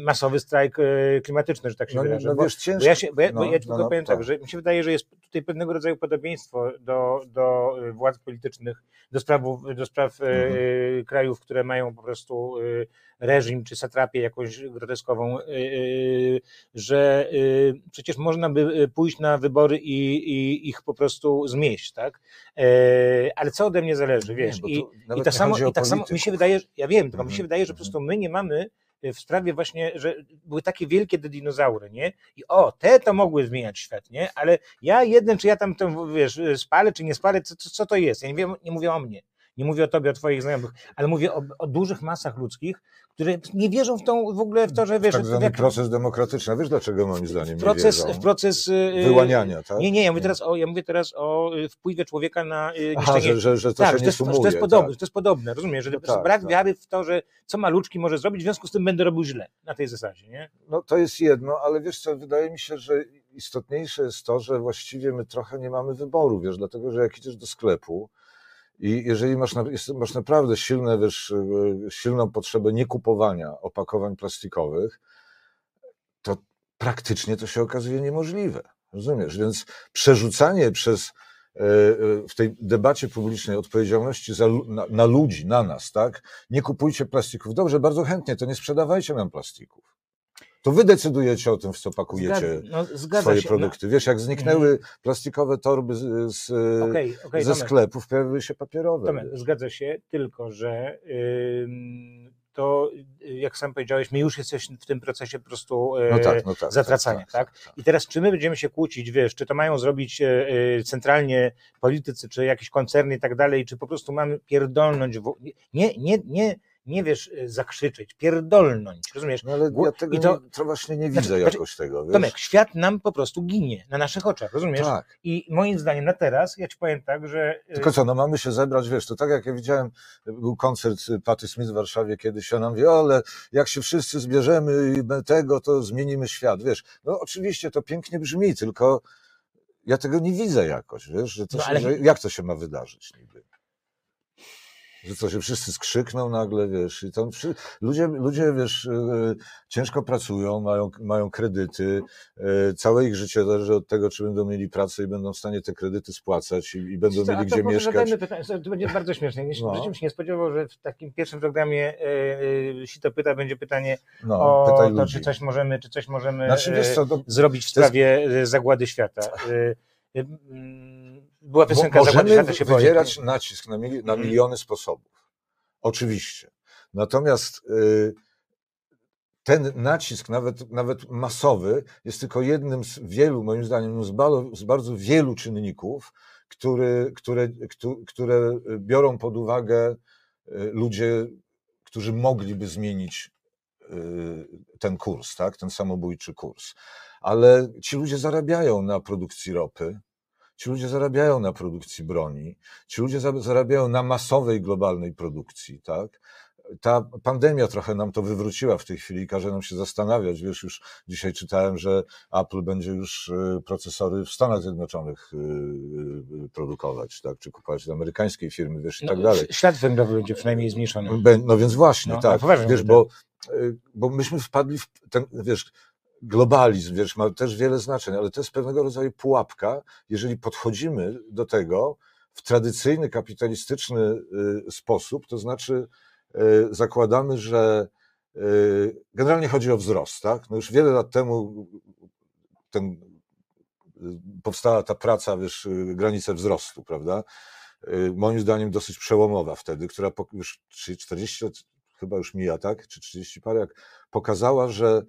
masowy strajk klimatyczny, że tak się No, wyrażę. no bo, wiesz, bo ciężko. ja, się, bo ja, bo no, ja ci no, tylko no, powiem tak, że mi się wydaje, że jest tutaj pewnego rodzaju podobieństwo do, do władz politycznych, do spraw, do spraw e, Mhm. krajów, które mają po prostu e, reżim czy satrapię jakąś groteskową, e, e, że e, przecież można by e, pójść na wybory i, i ich po prostu zmieść, tak? E, Ale co ode mnie zależy, wiesz? Nie, I, i tak samo, i tak samo mi się wydaje, ja wiem, tylko mi Mhm, się wydaje, że po prostu my nie mamy e, w sprawie właśnie, że były takie wielkie te dinozaury, nie? I o, te to mogły zmieniać świat, nie? Ale ja jeden, czy ja tam to, wiesz, spalę, czy nie spalę, co, co, co to jest? Ja nie, wiem, nie mówię o mnie, nie mówię o tobie, o twoich znajomych, ale mówię o, o dużych masach ludzkich, które nie wierzą w tą, w ogóle w to, że wiesz, tak w zwany jak- proces demokratyczny. Wiesz dlaczego moim zdaniem nie proces, wierzą? w proces Wyłaniania, tak? Nie, nie, ja mówię teraz o, ja mówię teraz o y, wpływie człowieka na y, Aha, niszczenie że, że, że to tak, się że nie to, jest, sumuje. że to jest podobne, tak. że to jest podobne, rozumiesz, że No tak, brak tak. wiary w to, że co maluczki może zrobić, w związku z tym będę robił źle, na tej zasadzie, nie? No to jest jedno, ale wiesz co, wydaje mi się, że istotniejsze jest to, że właściwie my trochę nie mamy wyboru, wiesz, dlatego, że jak idziesz do sklepu i jeżeli masz, masz naprawdę silne, wiesz, e, silną potrzebę niekupowania opakowań plastikowych, to praktycznie to się okazuje niemożliwe, rozumiesz? Więc przerzucanie przez e, e, w tej debacie publicznej odpowiedzialności za, na, na ludzi, na nas, tak? Nie kupujcie plastików. Dobrze, bardzo chętnie, to nie sprzedawajcie nam plastików. To wy decydujecie o tym, w co pakujecie Zgadza, no, swoje się. no. produkty. Wiesz, jak zniknęły plastikowe torby z, z, No, okej, okej, ze Tomek. sklepów, pojawiły się papierowe. Tomek, zgadza się, tylko że ym, to, y, jak sam powiedziałeś, my już jesteśmy w tym procesie po prostu e, No tak, no tak. zatracania, tak? I teraz, czy my będziemy się kłócić, wiesz, czy to mają zrobić e, e, centralnie politycy, czy jakieś koncerny i tak dalej, czy po prostu mamy pierdolnąć, w, nie, nie, nie, nie wiesz, e, zakrzyczeć, pierdolnąć, rozumiesz? No ale ja tego i to- nie, to właśnie nie Znaczy, widzę znaczy, jakoś tego, wiesz? Tomek, świat nam po prostu ginie na naszych oczach, rozumiesz? tak. I moim zdaniem na teraz, ja ci powiem tak, że... e, Tylko co, no mamy się zebrać, wiesz, to tak jak ja widziałem, był koncert Patty Smith w Warszawie kiedyś, ona mówi, o, ale jak się wszyscy zbierzemy i tego, to zmienimy świat, wiesz. No oczywiście to pięknie brzmi, tylko ja tego nie widzę jakoś, wiesz, że to No, się, ale- że, jak to się ma wydarzyć niby? Że co się wszyscy skrzykną nagle, wiesz, i to wszy- ludzie, ludzie, wiesz, e, ciężko pracują, mają, mają kredyty, e, całe ich życie zależy od tego, czy będą mieli pracę i będą w stanie te kredyty spłacać i, i będą Co, mieli gdzie mieszkać. pytanie, to będzie bardzo śmieszne. Nie, No. Bym się nie spodziewał, że w takim pierwszym programie e, e, Sito pyta będzie pytanie No, o to, ludzi. czy coś możemy, czy coś możemy Znaczy, co, to, zrobić w jest- sprawie e, zagłady świata. E, mm, Była piosenka Możemy się wywierać nacisk na, mili- na Mhm. miliony sposobów. Oczywiście. Natomiast y, ten nacisk, nawet, nawet masowy, jest tylko jednym z wielu, moim zdaniem, z bardzo, z bardzo wielu czynników, który, które, któ- które biorą pod uwagę y, ludzie, którzy mogliby zmienić y, ten kurs, tak? ten samobójczy kurs. Ale ci ludzie zarabiają na produkcji ropy, ci ludzie zarabiają na produkcji broni, ci ludzie za- zarabiają na masowej globalnej produkcji, tak? Ta pandemia trochę nam to wywróciła w tej chwili i każe nam się zastanawiać. Wiesz, już dzisiaj czytałem, że Apple będzie już y, procesory w Stanach Zjednoczonych y, y, produkować, tak? Czy kupować od amerykańskiej firmy, wiesz, i tak No, dalej. Ślad węglowy będzie przynajmniej zmniejszony. No więc właśnie, No, tak. no wiesz, bo, bo myśmy wpadli w ten, wiesz, globalizm, wiesz, ma też wiele znaczeń, ale to jest pewnego rodzaju pułapka, jeżeli podchodzimy do tego w tradycyjny, kapitalistyczny y, sposób, to znaczy y, zakładamy, że y, generalnie chodzi o wzrost, tak? No już wiele lat temu ten, powstała ta praca, wiesz, granice wzrostu, prawda? Moim zdaniem dosyć przełomowa wtedy, która już 30, 40 lat chyba już mija, tak? Czy 30 parę, jak pokazała, że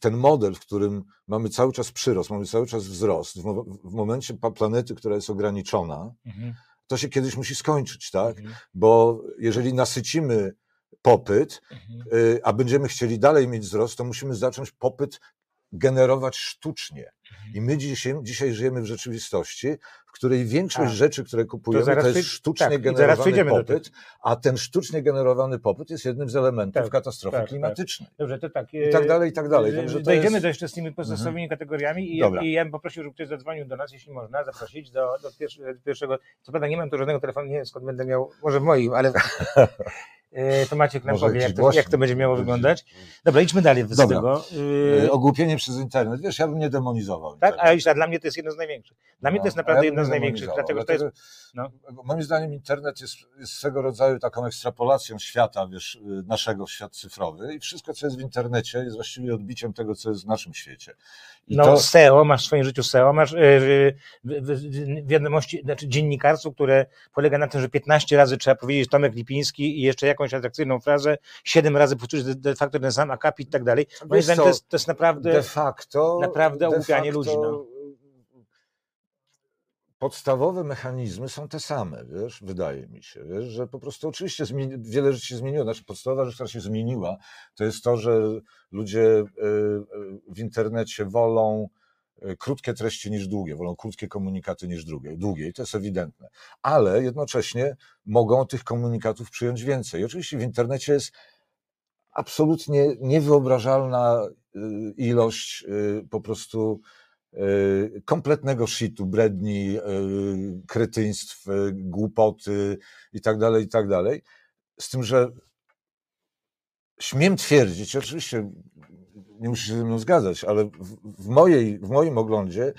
ten model, w którym mamy cały czas przyrost, mamy cały czas wzrost, w, mo- w momencie planety, która jest ograniczona, Mhm, to się kiedyś musi skończyć, tak? mhm, Bo jeżeli nasycimy popyt, mhm. y, a będziemy chcieli dalej mieć wzrost, to musimy zacząć popyt generować sztucznie. Mhm. I my dzisiaj, dzisiaj żyjemy w rzeczywistości, w której większość A, rzeczy, które kupujemy, to, zaraz jest sztucznie tak, generowany do popyt, a ten sztucznie generowany popyt jest jednym z elementów Tak, katastrofy tak, tak. klimatycznej. Dobrze, to tak. I tak dalej, i tak dalej. e, Także to Dojdziemy jest... do jeszcze z tymi podstawowymi kategoriami i, Dobra. i ja bym poprosił, żeby ktoś zadzwonił do nas, jeśli można, zaprosić do, do pierwsze- pierwszego. Co prawda nie mam tu żadnego telefonu, nie wiem skąd będę miał, może w moim, ale to Maciek nam powie, jak to, jak to będzie miało wyglądać. Dobra, idźmy dalej z Dobra. tego. Y, E, Ogłupienie przez internet. Wiesz, ja bym nie demonizował. tak, a, już, a dla mnie to jest jedno z największych. Dla mnie No, to jest a naprawdę ja jedno z największych, dlatego że to jest. dlatego- Moim zdaniem internet jest, jest swego rodzaju taką ekstrapolacją świata, wiesz, y, naszego w świat cyfrowy i wszystko, co jest w internecie jest właściwie odbiciem tego, co jest w naszym świecie. I No, to, SEO, masz w swoim życiu SEO, masz w- w- wiadomości, znaczy dziennikarstwo, które polega na tym, że 15 razy trzeba powiedzieć Tomek Lipiński i jeszcze jakąś atrakcyjną frazę, 7 razy powtórzyć de- de facto ten sam akapit i tak dalej. Moim zdaniem to jest, to jest naprawdę... de facto, naprawdę ogłupianie ludzi, no. Podstawowe mechanizmy są te same, wiesz, wydaje mi się, wiesz, że po prostu oczywiście zmieni, wiele rzeczy się zmieniło. Znaczy podstawowa rzecz, która się zmieniła, to jest to, że ludzie y, y, w internecie wolą krótkie treści niż długie, wolą krótkie komunikaty niż długie, długie i to jest ewidentne. Ale jednocześnie mogą tych komunikatów przyjąć więcej. I oczywiście w internecie jest absolutnie niewyobrażalna y, ilość y, po prostu y, kompletnego shitu, bredni, y, kretyństw, y, głupoty i tak dalej, i tak dalej. Z tym, że śmiem twierdzić, oczywiście nie musisz się ze mną zgadzać, ale w, w, mojej, w moim oglądzie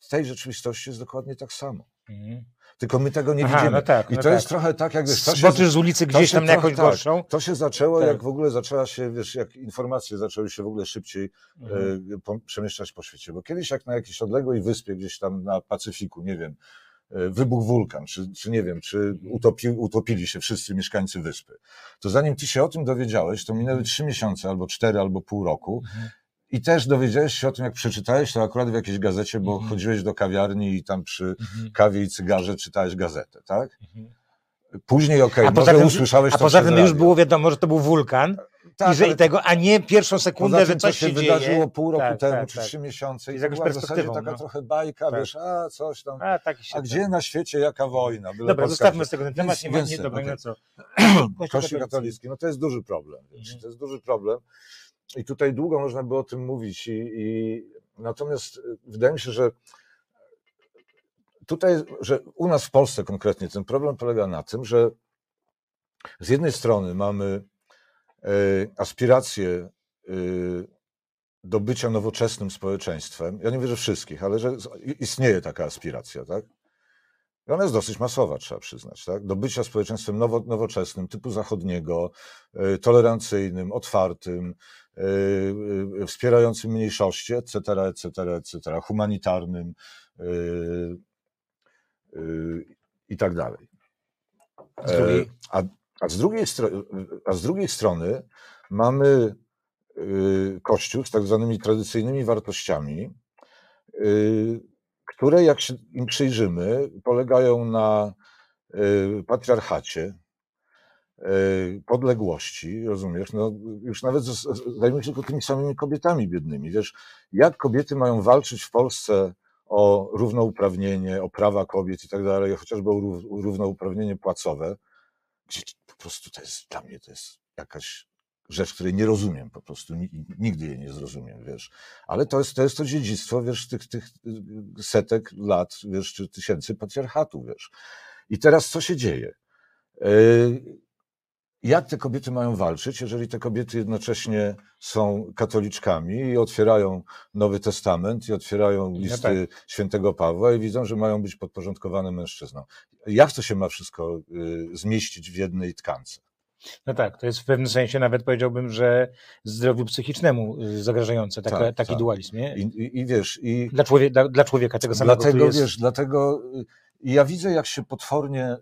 w tej rzeczywistości jest dokładnie tak samo. Mhm. tylko my tego nie Aha, widzimy. no tak, I no to jest tak. trochę tak, jak wiesz, to z ulicy gdzieś tam na jakąś tak, gorszą. To się zaczęło, Tak. jak w ogóle zaczęła się, wiesz, jak informacje zaczęły się w ogóle szybciej Mhm. e, po, przemieszczać po świecie. Bo kiedyś jak na jakiejś odległej wyspie gdzieś tam na Pacyfiku, nie wiem, wybuchł wulkan, czy, czy nie wiem, czy utopi, utopili się wszyscy mieszkańcy wyspy, to zanim ty się o tym dowiedziałeś, to minęły trzy miesiące, albo cztery, albo pół roku Mhm. i też dowiedziałeś się o tym, jak przeczytałeś to akurat w jakiejś gazecie, bo Mhm. chodziłeś do kawiarni i tam przy Mhm. kawie i cygarze czytałeś gazetę, tak? Mhm. Później, okej, A może poza tym- usłyszałeś A poza tym już radio. było wiadomo, że to był wulkan Tak, i, że, ale i tego, a nie pierwszą sekundę, że coś co się, się dzieje. wydarzyło pół roku Tak, temu, tak, czy tak. trzy miesiące, I i z to była w zasadzie perspektywą, taka no. trochę bajka, Tak. wiesz, a coś tam, A, a gdzie na świecie jaka wojna? Byle Dobra, Polska zostawmy się- z tego ten temat, nie ma nie no co. Kościół katolicki, no to jest duży problem, wiesz, Mhm. to jest duży problem i tutaj długo można by o tym mówić i, i natomiast y, wydaje mi się, że tutaj, że u nas w Polsce konkretnie ten problem polega na tym, że z jednej strony mamy aspiracje e, do bycia nowoczesnym społeczeństwem. Ja nie wierzę wszystkich, ale że istnieje taka aspiracja, tak? I ona jest dosyć masowa, trzeba przyznać, tak? Do bycia społeczeństwem nowo, nowoczesnym, typu zachodniego, e, tolerancyjnym, otwartym, e, e, wspierającym mniejszości, etc., etc., etc., humanitarnym e, e, i tak dalej. Z drugiej- E, A, a, z drugiej a z drugiej strony mamy y, Kościół z tak zwanymi tradycyjnymi wartościami, y, które, jak się im przyjrzymy, polegają na y, patriarchacie, podległości, rozumiesz? No, już nawet z- z- zajmuję się tylko tymi samymi kobietami biednymi. Wiesz, jak kobiety mają walczyć w Polsce o równouprawnienie, o prawa kobiet i tak dalej, chociażby o rów- równouprawnienie płacowe, po prostu to jest, dla mnie to jest jakaś rzecz, której nie rozumiem po prostu, ni- nigdy jej nie zrozumiem, wiesz. Ale to jest to, jest to dziedzictwo, wiesz, tych, tych y, setek lat, wiesz, czy tysięcy patriarchatu, wiesz. I teraz co się dzieje? Y, Jak te kobiety mają walczyć, jeżeli te kobiety jednocześnie są katoliczkami i otwierają Nowy Testament i otwierają listy świętego Pawła i widzą, że mają być podporządkowane mężczyznom? Jak to się ma wszystko y, zmieścić w jednej tkance? No tak, to jest w pewnym sensie nawet powiedziałbym, że zdrowiu psychicznemu y, zagrażające taka, Tak, taki tak. dualizm, nie? I, i, i wiesz, i Dla, człowie, dla, dla człowieka tego samego, dlatego, jest... wiesz, dlatego y, ja widzę, jak się potwornie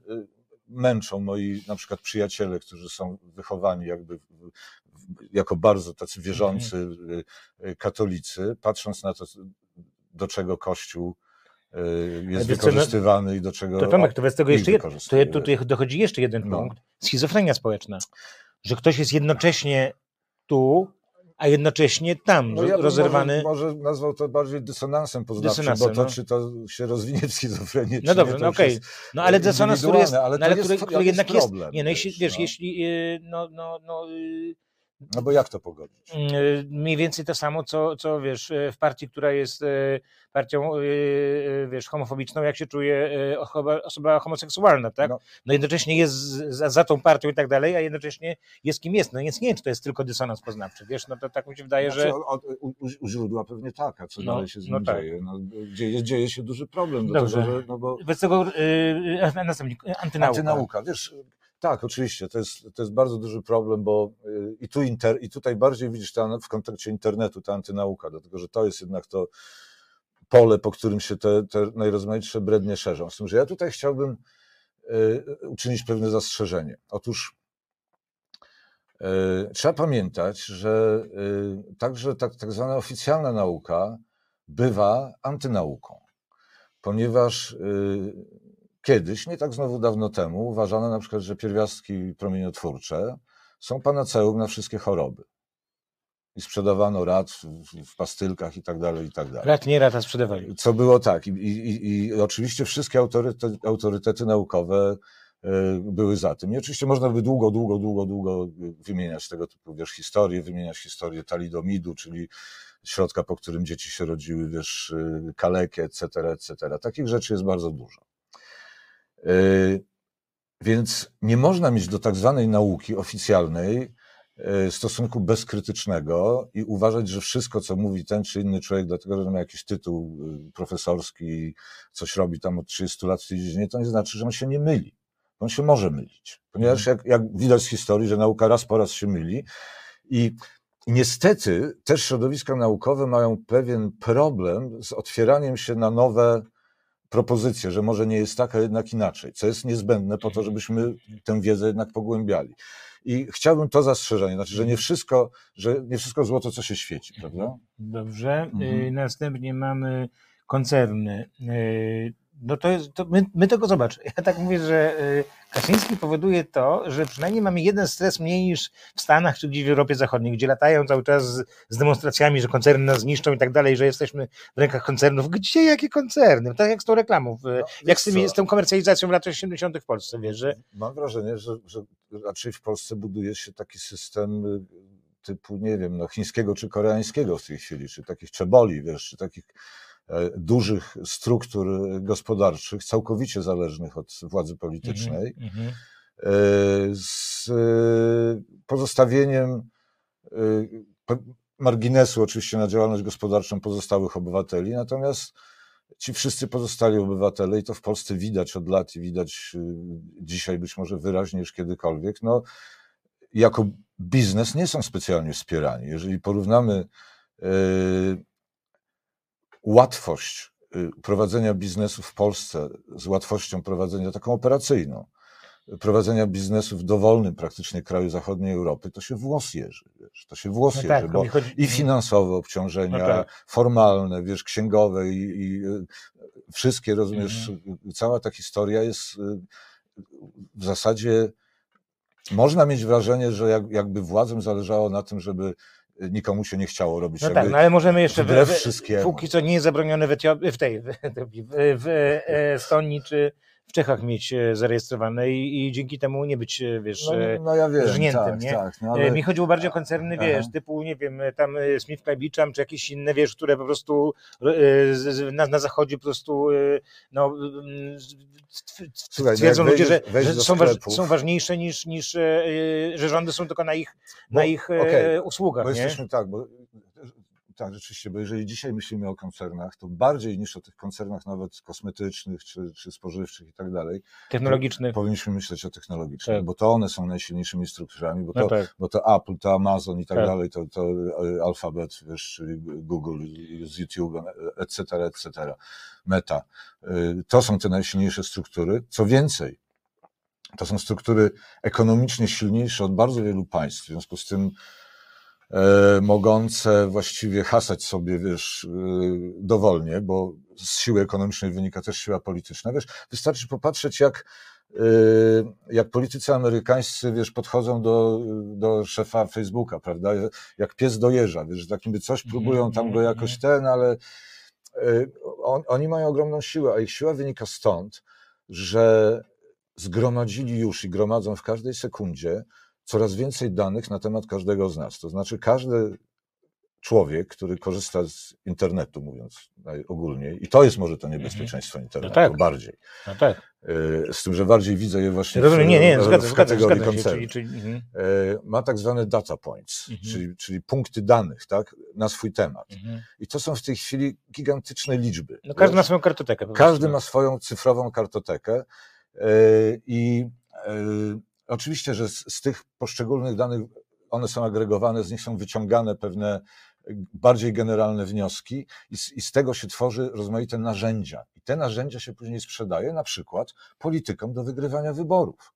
męczą moi na przykład przyjaciele, którzy są wychowani jakby jako bardzo tacy wierzący Mhm. y, y, katolicy, patrząc na to, do czego Kościół y, jest wiesz no, wykorzystywany i do czego To Tomek, to tego jeszcze jed... to, to, dochodzi jeszcze jeden No. punkt. Schizofrenia społeczna. Że ktoś jest jednocześnie tu, a jednocześnie tam, No ja rozerwany. Może, może nazwał to bardziej dysonansem poznawczym, Dysonansem, bo to, no. czy to się rozwinie w schizofrenię, No czy dobrze, no okej. jest No ale dysonans, który jest, ale no, ale jest który, pro- który jakiś jednak jest, problem, nie, no jeśli, wiesz, wiesz, no. jeśli, y, no, no, no, y, No bo jak to pogodzić? y, mniej więcej to samo, co, co wiesz, y, w partii, która jest y, partią, wiesz, homofobiczną, jak się czuje osoba, osoba homoseksualna, tak? No. No jednocześnie jest za, za tą partią i tak dalej, a jednocześnie jest kim jest. No więc nie wiem, czy to jest tylko dysonans poznawczy, wiesz, no to tak mi się wydaje, Znaczy, że... o- u, u- źródła pewnie tak, a co No, dalej się z no nim tak. dzieje? No, dzieje? Dzieje się duży problem, Dobrze. dlatego że no bo Wobec tego y, y, następnik, antynauka. antynauka, wiesz, tak, oczywiście, to jest, to jest bardzo duży problem, bo y, i, tu inter, i tutaj bardziej widzisz ta, w kontekście internetu ta antynauka, dlatego że to jest jednak to pole, po którym się te, te najrozmaitsze brednie szerzą. Z tym, że ja tutaj chciałbym y, uczynić pewne zastrzeżenie. Otóż y, trzeba pamiętać, że także tak, tak zwana oficjalna nauka bywa antynauką, ponieważ kiedyś, nie tak znowu dawno temu, uważano na przykład, że pierwiastki promieniotwórcze są panaceum na wszystkie choroby. I sprzedawano rad w, pastylkach i tak dalej, i tak dalej. Rat nie rata sprzedawali. Co było tak. I, i, i oczywiście wszystkie autorytety, autorytety naukowe y, były za tym. I oczywiście można by długo, długo, długo, długo wymieniać tego typu, wiesz, historię, wymieniać historię talidomidu, czyli środka, po którym dzieci się rodziły, wiesz, y, kalekie, etc., etc. Takich rzeczy jest bardzo dużo. Y, Więc nie można mieć do tak zwanej nauki oficjalnej e, stosunku bezkrytycznego i uważać, że wszystko, co mówi ten czy inny człowiek, dlatego że ma jakiś tytuł e, profesorski, coś robi tam od 30 lat w tej dziedzinie, to nie znaczy, że on się nie myli. On się może mylić, ponieważ jak, jak widać z historii, że nauka raz po raz się myli i niestety też środowiska naukowe mają pewien problem z otwieraniem się na nowe propozycje, że może nie jest tak, a jednak inaczej, co jest niezbędne po to, żebyśmy tę wiedzę jednak pogłębiali. I chciałbym to zastrzeżenie, znaczy, że nie wszystko, że nie wszystko złoto, co się świeci, prawda? Dobrze. Mhm. Y, Następnie mamy koncerny. No to jest, to my, my tego zobacz. Ja tak mówię, że y, Kaczyński powoduje to, że przynajmniej mamy jeden stres mniej niż w Stanach czy gdzieś w Europie Zachodniej, gdzie latają cały czas z, z demonstracjami, że koncerny nas zniszczą i tak dalej, że jesteśmy w rękach koncernów. Gdzie jakie koncerny? Tak jak z tą reklamą, w- jak z, tymi, z tą komercjalizacją w latach 80. w Polsce, wiesz, że Mam wrażenie, że, że raczej w Polsce buduje się taki system y, typu, nie wiem, no, chińskiego czy koreańskiego w tej chwili, czy takich czeboli, wiesz, czy takich dużych struktur e, gospodarczych, całkowicie zależnych od władzy politycznej, Mhm, mhm. e, z e, pozostawieniem e, marginesu oczywiście na działalność gospodarczą pozostałych obywateli, natomiast ci wszyscy pozostali obywatele, i to w Polsce widać od lat i widać dzisiaj być może wyraźniej niż kiedykolwiek, no, jako biznes nie są specjalnie wspierani. Jeżeli porównamy łatwość y, prowadzenia biznesu w Polsce z łatwością prowadzenia taką operacyjną, prowadzenia biznesu w dowolnym praktycznie kraju zachodniej Europy, to się włos jeży, wiesz, to się włos No jeży, tak, bo chodzi- i finansowe obciążenia, No tak. formalne, wiesz, księgowe i, i y, wszystkie, rozumiesz, Mhm. cała ta historia jest y, w zasadzie, można mieć wrażenie, że jak, jakby władzom zależało na tym, żeby nikomu się nie chciało robić. No tak, no ale możemy jeszcze, w, wbrew w, wszystkiemu. póki co nie jest zabronione w, Etiopii, w tej, w, w, w Estonii czy w Czechach mieć e, zarejestrowane i, i dzięki temu nie być, e, wiesz, no, e, no ja wiem, żniętym, tak, nie? tak, no ale Mi chodziło bardziej o koncerny, Aha. wiesz, typu, nie wiem, tam Smith Klabiczam, czy jakieś inne, wiesz, które po prostu na, na zachodzie po prostu, no, Słuchaj, no twierdzą ludzie, że, wejdziesz- wejdziesz że do są, waż, są ważniejsze niż, niż że rządy są tylko na ich, Bo- na ich e, okej, usługach, Bo nie? jesteśmy tak, bo tak, rzeczywiście, bo jeżeli dzisiaj myślimy o koncernach, to bardziej niż o tych koncernach nawet kosmetycznych czy, czy spożywczych i tak dalej, Technologiczny. powinniśmy myśleć o technologicznych, Tak. bo to one są najsilniejszymi strukturami, bo to, No tak. bo to Apple, to Amazon i tak, Tak. dalej, to, to e, Alphabet, wiesz, czyli Google z YouTube'em, etc., etc., Meta. Y, To są te najsilniejsze struktury. Co więcej, to są struktury ekonomicznie silniejsze od bardzo wielu państw, w związku z tym e, mogące właściwie hasać sobie, wiesz, y, dowolnie, bo z siły ekonomicznej wynika też siła polityczna. Wiesz, wystarczy popatrzeć, jak, y, jak politycy amerykańscy, wiesz, podchodzą do, do szefa Facebooka, prawda, jak pies do jeża, wiesz, takim by coś próbują tam go jakoś ten, ale on, oni mają ogromną siłę, a ich siła wynika stąd, że zgromadzili już i gromadzą w każdej sekundzie coraz więcej danych na temat każdego z nas. To znaczy, każdy człowiek, który korzysta z internetu, mówiąc najogólniej, i to jest może to niebezpieczeństwo internetu tak. bardziej. No tak. Y, Z tym, że bardziej widzę je właśnie Rozumiem, nie, nie, w, zgadzam, w kategorii zgadzam się, czyli, czyli, mhm, Y, Ma tak zwane data points, Mhm. czyli, czyli punkty danych tak, na swój temat. mhm. I to są w tej chwili gigantyczne liczby. No każdy ma swoją kartotekę. Każdy prostu. ma swoją cyfrową kartotekę yy, i oczywiście, że z, z tych poszczególnych danych one są agregowane, z nich są wyciągane pewne bardziej generalne wnioski i z, i z tego się tworzy rozmaite narzędzia. I te narzędzia się później sprzedaje na przykład politykom do wygrywania wyborów.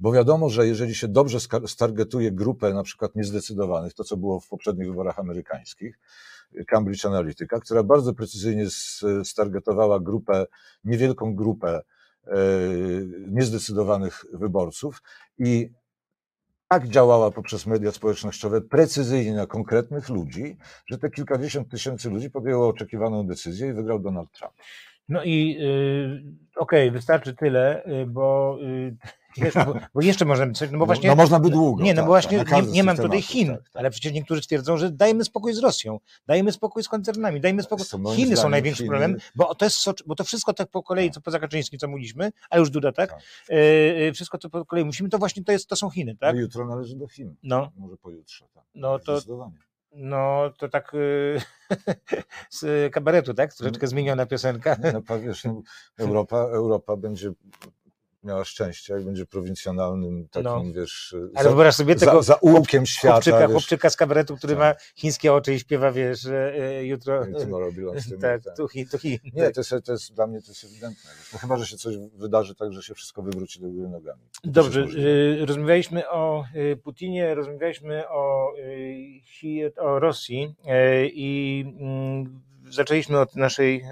Bo wiadomo, że jeżeli się dobrze stargetuje grupę na przykład niezdecydowanych, to co było w poprzednich wyborach amerykańskich, Cambridge Analytica, która bardzo precyzyjnie s- stargetowała grupę, niewielką grupę e, niezdecydowanych wyborców i tak działała poprzez media społecznościowe precyzyjnie na konkretnych ludzi, że te kilkadziesiąt tysięcy ludzi podjęło oczekiwaną decyzję i wygrał Donald Trump. No i y, okej, wystarczy tyle, y, bo y, Wiesz, bo, bo jeszcze możemy coś, no bo No- właśnie... no można by długo, Nie, no tak, bo właśnie tak, nie, nie mam tutaj Chin, tak, tak. ale przecież niektórzy twierdzą, że dajmy spokój z Rosją, dajmy spokój z koncernami, dajmy spokój... Moim Chiny są największym problemem, bo to, jest, bo to wszystko tak po kolei, co poza Kaczyńskim, co mówiliśmy, a już Duda, tak? Tak. E, wszystko co po kolei musimy, to właśnie to, jest, to są Chiny, tak? No jutro należy do Chin. No, Może pojutrze. Tak. No to- Zdecydowanie. no to tak y, z kabaretu, tak? Troszeczkę zmieniona piosenka. No, pa- wiesz, no, Europa, Europa będzie miała szczęście, jak będzie prowincjonalnym takim, No. wiesz, Ale za, sobie za, tego zaułkiem świata. chłopczyka, wiesz, chłopczyka z kabaretu, który Tak. ma chińskie oczy i śpiewa, wiesz, że y, jutro... Tomorrow belongs to Tak, tak. tu Chin, tu Chin. Nie, to jest, to jest dla mnie to jest ewidentne. No, chyba, że się coś wydarzy tak, że się wszystko wywróci do góry nogami. To Dobrze, y, rozmawialiśmy o y, Putinie, rozmawialiśmy o, o Rosji i mm, zaczęliśmy od naszej,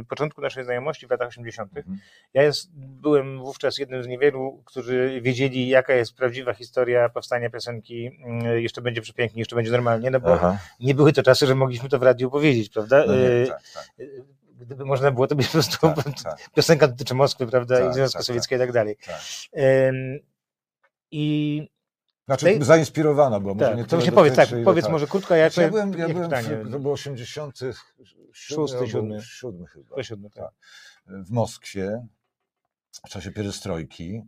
y, początku naszej znajomości w latach 80. Mhm. Ja jest, byłem wówczas jednym z niewielu, którzy wiedzieli, jaka jest prawdziwa historia powstania piosenki y, Jeszcze będzie przepięknie, jeszcze będzie normalnie, no bo Aha. nie były to czasy, że mogliśmy to w radiu powiedzieć, prawda? No nie, Y, tak, tak, Gdyby można było, to by po prostu tak, tak, piosenka dotyczy Moskwy, prawda, Tak, i Związku tak, Sowieckiego i tak dalej. tak. I Znaczy Tej- zainspirowana, bo może tak, nie to tyle powiedz, tak, ile powiedz tak. może krótko, ja, Znaczy, ja byłem, ja byłem w, to było 87, Szósty, albo siódmy. siódmy chyba. To siódmy, tak. w Moskwie w czasie pierestrojki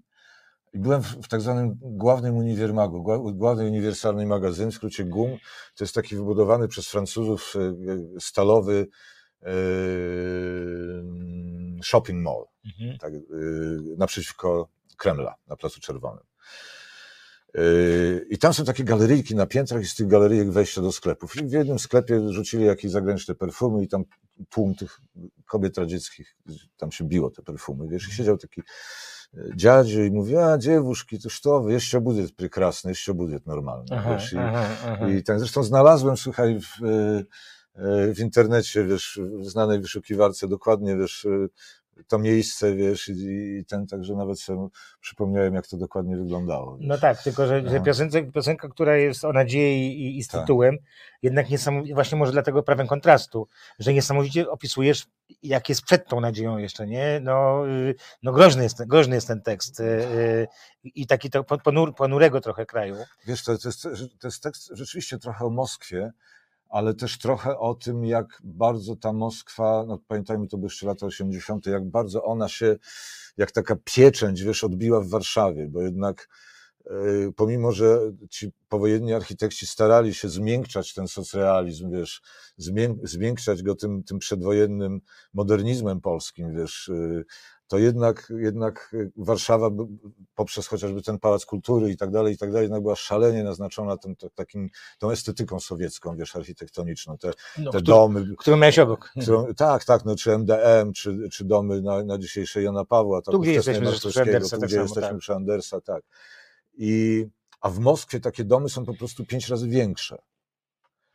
i byłem w, w tak zwanym głównym uniwermagu, główny uniwersalny magazyn, w skrócie GUM. To jest taki wybudowany przez Francuzów e, e, stalowy e, shopping mall Mhm. tak, naprzeciwko Kremla, na Placu Czerwonym. Yy, I tam są takie galeryjki na piętrach i z tych galeryjek wejście do sklepów. I w jednym sklepie rzucili jakieś zagraniczne perfumy i tam tłum tych kobiet radzieckich, tam się biło te perfumy, wiesz, i siedział taki e, dziadzie i mówi, a dziewuszki, to co wy, jeszcze budyt prekrasny, jeszcze budyt normalny, aha, wiesz. I, aha, aha. i tak zresztą znalazłem, słuchaj, w, e, e, w internecie, wiesz, w znanej wyszukiwarce dokładnie, wiesz, to miejsce, wiesz, i, i ten, także nawet sobie przypomniałem, jak to dokładnie wyglądało. No tak, tylko że, że No. piosenka, piosenka, która jest o nadziei i, i z Tak. tytułem, jednak niesamowicie, właśnie może dlatego prawem kontrastu, że niesamowicie opisujesz, jak jest przed tą nadzieją jeszcze, nie? No, y, no groźny, jest, groźny jest ten tekst y, y, i taki to ponur, ponurego trochę kraju. Wiesz, to, to, jest, to jest tekst rzeczywiście trochę o Moskwie, ale też trochę o tym, jak bardzo ta Moskwa, no pamiętajmy, to były jeszcze lata 80., jak bardzo ona się, jak taka pieczęć, wiesz, odbiła w Warszawie, bo jednak y, pomimo, że ci powojenni architekci starali się zmiękczać ten socrealizm, wiesz, zmię, zmiękczać go tym, tym przedwojennym modernizmem polskim, wiesz, y, to jednak, jednak y, Warszawa poprzez chociażby ten Pałac Kultury i tak dalej, i tak dalej, jednak była szalenie naznaczona tym, to, takim, tą estetyką sowiecką, wiesz, architektoniczną, te, No, te domy, który miałeś obok. którą, tak, tak, no, czy MDM, czy, czy domy na, na dzisiejszej Jana Pawła, tak, Tu, gdzie jesteśmy przy Andersa, tu, tak gdzie samo, jesteśmy tak. przy Andersa, tak. I, a w Moskwie takie domy są po prostu pięć razy większe.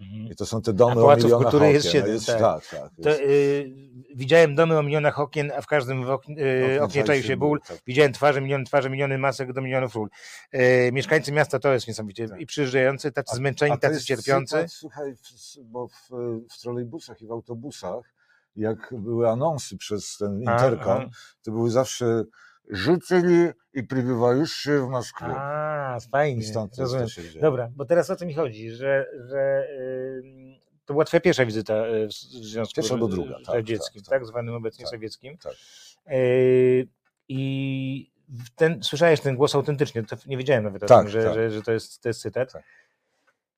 Mhm. I to są te domy o Pałaców milionach Kultury okien. jest no siedem, jest, tak. tak, tak. To, jest- y, widziałem domy o milionach okien, a w każdym w oknie, y, oknie oknie czai się ból. tak. Widziałem twarze, miliony twarzy, miliony masek do milionów ról. E, mieszkańcy miasta to jest niesamowicie. Tak. I przyjeżdżający, tacy zmęczeni, A to tacy jest cierpiący. Cytat, słuchaj, w, bo w, w trolejbusach i w autobusach, jak były anonsy przez ten A, interkom, to były zawsze życzyli i przybywający w Moskwie. A, fajnie. Stąd rozumiem. Dobra, bo teraz o co mi chodzi, że, że ym, to była twoja pierwsza wizyta y, w Związku Pierwsza albo druga, tak, Radzieckim, tak, tak, tak. zwanym obecnie Tak, sowieckim. tak. Y, I ten, słyszałeś ten głos autentycznie, to nie wiedziałem nawet o Tak, tym, że, że, że to, jest, to jest cytat.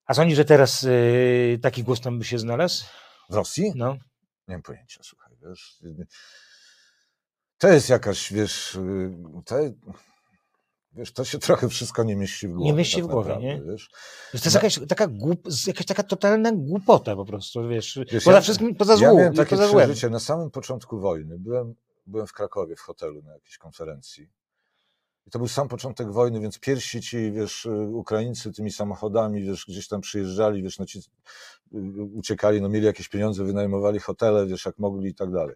A sądzisz, że teraz y, taki głos tam by się znalazł? W Rosji? No. Nie mam pojęcia, słuchaj, wiesz. To jest jakaś, wiesz, y, to, wiesz, to się trochę wszystko nie mieści w głowie. mieści tak w głowie, naprawdę, nie? Wiesz. To jest No. jakaś taka, głup, jakaś taka totalna głupota po prostu, wiesz, Wiesz, poza ja- wszystkim, poza Ja złą, miałem takie poza złem. przeżycie na samym początku wojny. Byłem, byłem w Krakowie w hotelu na jakiejś konferencji. I to był sam początek wojny, więc pierwsi ci, wiesz, y, Ukraińcy tymi samochodami, wiesz, gdzieś tam przyjeżdżali, wiesz, no ci y, uciekali, no mieli jakieś pieniądze, wynajmowali hotele, wiesz, jak mogli i tak dalej.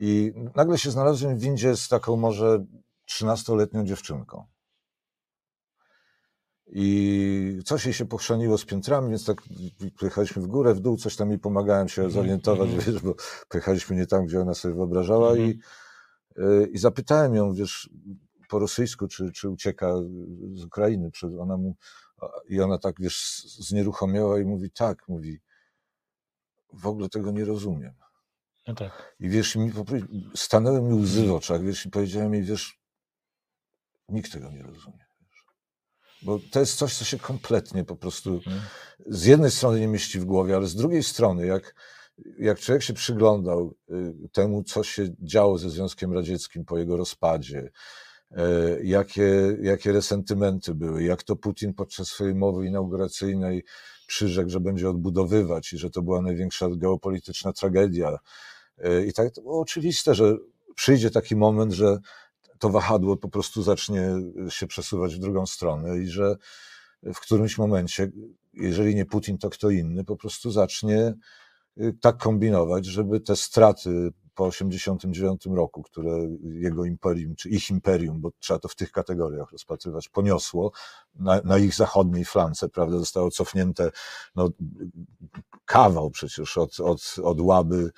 I nagle się znalazłem w windzie z taką może 13-letnią dziewczynką. I coś jej się pochrzaniło z piętrami, więc tak pojechaliśmy w górę, w dół, coś tam jej pomagałem się Mhm, zorientować, mhm. wiesz, bo pojechaliśmy nie tam, gdzie ona sobie wyobrażała Mhm. i, y, i zapytałem ją, wiesz, po rosyjsku, czy, czy ucieka z Ukrainy. Ona mu, I ona tak, wiesz, znieruchomiała i mówi, tak, mówi, w ogóle tego nie rozumiem. No tak. I wiesz, mi, stanęły mi łzy w oczach, wiesz, i powiedziałem jej, wiesz, nikt tego nie rozumie. Wiesz. Bo to jest coś, co się kompletnie po prostu Mhm. z jednej strony nie mieści w głowie, ale z drugiej strony, jak, jak człowiek się przyglądał y, temu, co się działo ze Związkiem Radzieckim po jego rozpadzie, e, jakie, jakie resentymenty były, jak to Putin podczas swojej mowy inauguracyjnej przyrzekł, że będzie odbudowywać i że to była największa geopolityczna tragedia. E, I tak to było oczywiste, że przyjdzie taki moment, że to wahadło po prostu zacznie się przesuwać w drugą stronę i że w którymś momencie, jeżeli nie Putin, to kto inny, po prostu zacznie y, tak kombinować, żeby te straty po 1989 roku, które jego imperium, czy ich imperium, bo trzeba to w tych kategoriach rozpatrywać, poniosło na, na ich zachodniej flance, prawda, zostało cofnięte no, kawał przecież od, od, od Łaby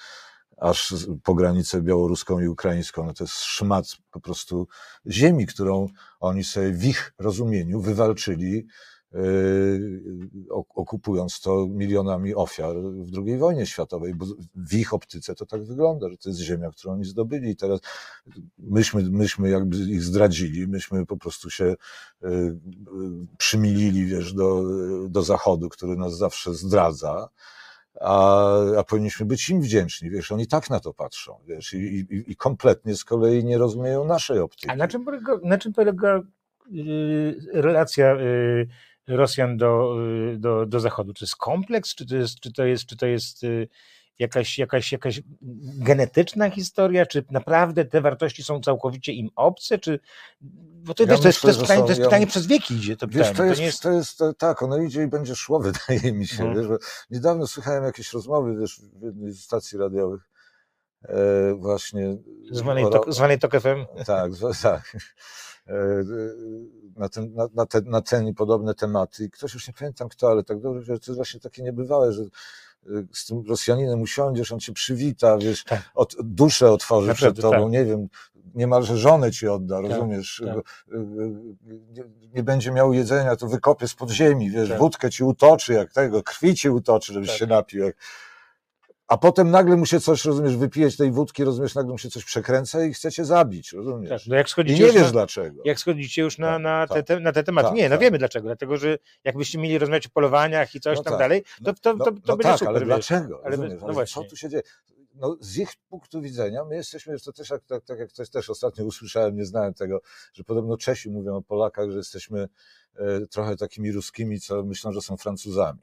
aż po granicę białoruską i ukraińską. No to jest szmat po prostu ziemi, którą oni sobie w ich rozumieniu wywalczyli, yy, okupując to milionami ofiar w II wojnie światowej, bo w ich optyce to tak wygląda, że to jest ziemia, którą oni zdobyli teraz myśmy, myśmy jakby ich zdradzili, myśmy po prostu się yy, przymilili, wiesz, do, do Zachodu, który nas zawsze zdradza, a, a powinniśmy być im wdzięczni, wiesz, oni tak na to patrzą, wiesz, i, i, i kompletnie z kolei nie rozumieją naszej optyki. A na czym polega, na czym polega yy, relacja yy, Rosjan do, yy, do, do Zachodu? Czy jest kompleks, czy to jest, czy to jest, czy to jest yy, jakaś, jakaś, jakaś genetyczna historia, czy naprawdę te wartości są całkowicie im obce, czy... Bo to, Ja wiesz, to, jest, to, jest pytanie, to jest ja- pytanie przez wieki idzie, to Wiesz, pytanie. to jest, nie jest... to jest to, tak, ono idzie i będzie szło, wydaje mi się. Mhm. Wiesz, niedawno słuchałem jakieś rozmowy wiesz, w jednej z stacji radiowych e, właśnie. Zwanej, o- tok, zwanej Tok FM. Tak, tak. E, Na ten, na, na, te, na ten i podobne tematy. I ktoś już nie pamiętam kto, ale tak dobrze, że to jest właśnie takie niebywałe, że z tym Rosjaninem usiądziesz, on cię przywita, wiesz, Tak. od, duszę otworzy Naprawdę, przed tobą, tak. nie wiem, niemalże żonę ci odda, rozumiesz? tak. Y, y, Nie, nie będzie miał jedzenia, to wykopie z podziemi, wiesz, Tak. wódkę ci utoczy, jak tego, krwi ci utoczy, żebyś Tak. się napił. Jak... A potem nagle mu się coś, rozumiesz, wypijeć tej wódki, rozumiesz, nagle mu się coś przekręca i chce cię zabić, Tak, rozumiesz? no jak I nie już wiesz na, dlaczego. jak schodzicie już na, Tak, na, te, tak. te, na te tematy. Tak, nie, no tak. wiemy dlaczego. Dlatego, że jakbyście mieli rozmawiać o polowaniach i coś No tam tak. dalej, to, to, No, to, to no będzie tak, super. ale wiesz. dlaczego? Ale Rozumiesz, no ale właśnie. co tu się dzieje? No, z ich punktu widzenia, my jesteśmy, to też jak, tak, tak jak coś też ostatnio usłyszałem, nie znałem tego, że podobno Czesi mówią o Polakach, że jesteśmy e, trochę takimi ruskimi, co myślą, że są Francuzami.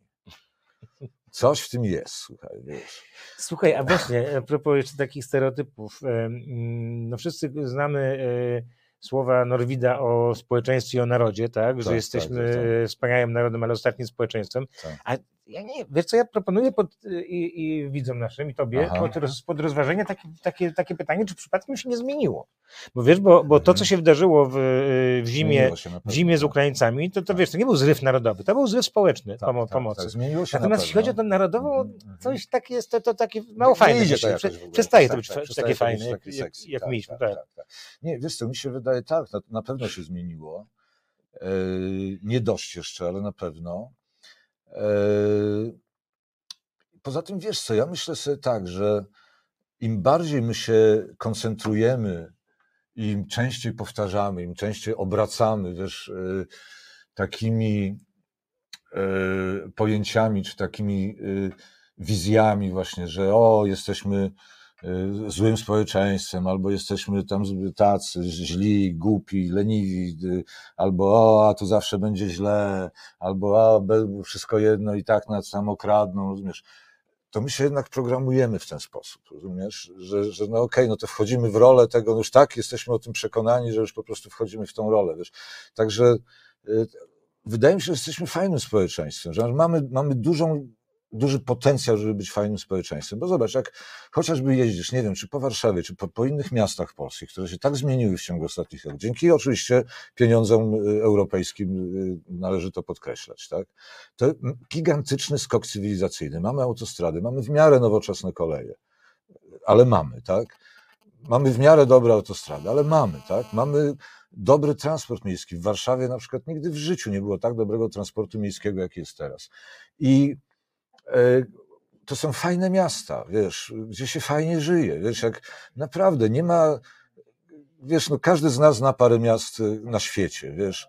Coś w tym jest, słuchaj, wiesz. Słuchaj, a właśnie, a propos jeszcze takich stereotypów. No wszyscy znamy e, słowa Norwida o społeczeństwie i o narodzie, tak? Że Tak, jesteśmy tak, tak, tak. e, wspaniałym narodem, ale ostatnim społeczeństwem. Tak. A ja nie, wiesz co ja proponuję pod, i, i widzom naszym, i tobie, pod, roz, pod rozważenie takie, takie, takie pytanie, czy przypadkiem się nie zmieniło? Bo wiesz, bo, bo to, co Mhm. się wydarzyło w, w zimie, w zimie z tak. Ukraińcami, to, to Tak. wiesz, to nie był zryw narodowy, to był zryw społeczny Tak, pomo- tak, pomocy. tak, zmieniło się Natomiast na jeśli chodzi o tę narodową, Mhm, mhm. coś takie jest, to, to takie mało fajne. idzie to jakoś. Przestaje to być tak, takie fajne, jak, jak, sexy, jak mieliśmy. tak. Nie, wiesz co, mi się wydaje tak, na, na pewno się zmieniło. E, nie dość jeszcze, ale na pewno. E, poza tym wiesz co, ja myślę sobie tak, że im bardziej my się koncentrujemy, im częściej powtarzamy, im częściej obracamy, wiesz, e, takimi e, pojęciami, czy takimi wizjami właśnie, że o, jesteśmy złym społeczeństwem, albo jesteśmy tam tacy źli, głupi, leniwi, y, albo o, a tu zawsze będzie źle, albo a, wszystko jedno i tak nas tam okradną, rozumiesz? To my się jednak programujemy w ten sposób, rozumiesz? Że, że no okej, no to wchodzimy w rolę tego, no już tak, jesteśmy o tym przekonani, że już po prostu wchodzimy w tą rolę, wiesz? Także y, wydaje mi się, że jesteśmy fajnym społeczeństwem, że mamy, mamy dużą, duży potencjał, żeby być fajnym społeczeństwem. Bo zobacz, jak chociażby jeździsz, nie wiem, czy po Warszawie, czy po, po innych miastach polskich, które się tak zmieniły w ciągu ostatnich lat, dzięki oczywiście pieniądzom y, europejskim, y, należy to podkreślać, tak? To gigantyczny skok cywilizacyjny. Mamy autostrady, mamy w miarę nowoczesne koleje, ale mamy, tak? mamy w miarę dobre autostrady, ale mamy, tak? Mamy dobry transport miejski. W Warszawie na przykład nigdy w życiu nie było tak dobrego transportu miejskiego, jak jest teraz. I to są fajne miasta, wiesz, gdzie się fajnie żyje, wiesz, jak naprawdę nie ma, wiesz, no każdy z nas zna parę miast y, na świecie, wiesz,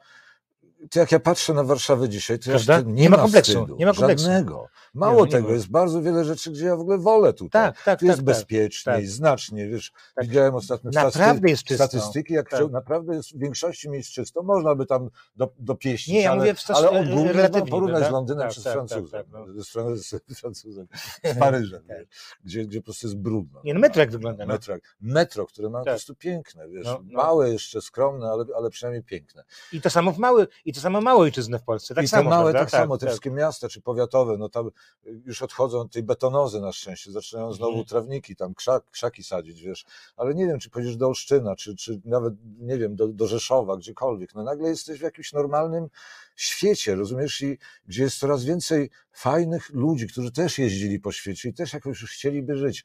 to jak ja patrzę na Warszawę dzisiaj, to Prawda? ja nie, Nie ma kompleksu, wstydu, nie ma kompleksu. żadnego. Mało nie tego, ma. jest bardzo wiele rzeczy, gdzie ja w ogóle wolę tutaj. Tak, tak, tu jest tak, tak. bezpieczniej, tak. znacznie, wiesz, Tak. widziałem ostatnio Naprawdę jest czysto. statystyki, jak Tak. naprawdę jest w większości miejsc czysto, można by tam do, dopieścić, Nie, ja ale, mówię w ale ogólnie porównać prawda? z Londynem Tak, czy z tak, tak, Francuzem, tak, no. z, Fran- z Francuzem, z Paryżem, Tak. wiesz, gdzie, gdzie po prostu jest brudno. Nie, no metro jak wygląda. No. Metro, metro, które ma po Tak. prostu piękne, wiesz, No, no. małe jeszcze, skromne, ale, ale przynajmniej piękne. I to samo w mały, i to samo małe ojczyzny w Polsce. Tak I samo, te małe prawda? tak, samo, te wszystkie miasta czy powiatowe, no tam już odchodzą od tej betonozy na szczęście, zaczynają znowu Mhm. trawniki, tam krzak, krzaki sadzić, wiesz, ale nie wiem, czy pojedziesz do Olsztyna, czy, czy nawet, nie wiem, do, do Rzeszowa, gdziekolwiek, no nagle jesteś w jakimś normalnym świecie, rozumiesz, i gdzie jest coraz więcej fajnych ludzi, którzy też jeździli po świecie i też jakoś już chcieliby żyć.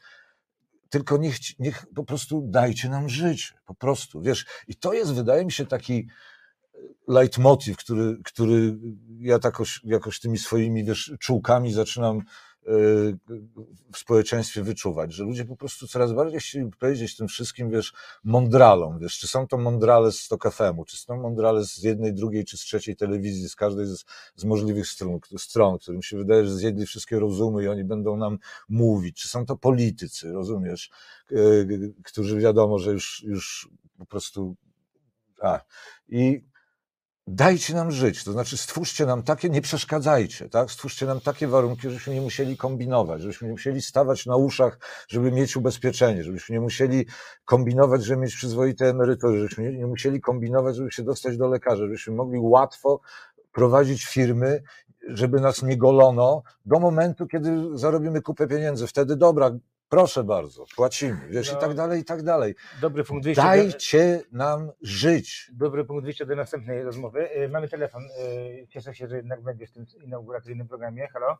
Tylko niech, niech po prostu dajcie nam żyć, po prostu, wiesz, i to jest, wydaje mi się, taki leitmotiv, który, który ja jakoś, jakoś tymi swoimi wiesz, czułkami zaczynam e, w społeczeństwie wyczuwać, że ludzie po prostu coraz bardziej chcieli powiedzieć tym wszystkim, wiesz, mądralom, wiesz, czy są to mądrale z Tok FM-u, czy są mądrale z jednej, drugiej, czy z trzeciej telewizji, z każdej z, z możliwych stron, stron, którym się wydaje, że zjedli wszystkie rozumy i oni będą nam mówić, czy są to politycy, rozumiesz, e, którzy wiadomo, że już, już po prostu a, i dajcie nam żyć, to znaczy stwórzcie nam takie, nie przeszkadzajcie, tak? Stwórzcie nam takie warunki, żebyśmy nie musieli kombinować, żebyśmy nie musieli stawać na uszach, żeby mieć ubezpieczenie, żebyśmy nie musieli kombinować, żeby mieć przyzwoite emerytury, żebyśmy nie, musieli kombinować, żeby się dostać do lekarza, żebyśmy mogli łatwo prowadzić firmy, żeby nas nie golono do momentu, kiedy zarobimy kupę pieniędzy. Wtedy dobra, proszę bardzo, płacimy, wiesz, No. i tak dalej, i tak dalej. Dobry punkt wyjścia. Do, Dajcie nam żyć. dobry punkt wyjścia do następnej rozmowy. Y, Mamy telefon. y, Cieszę się, że jednak będziesz w tym inauguracyjnym programie. Halo?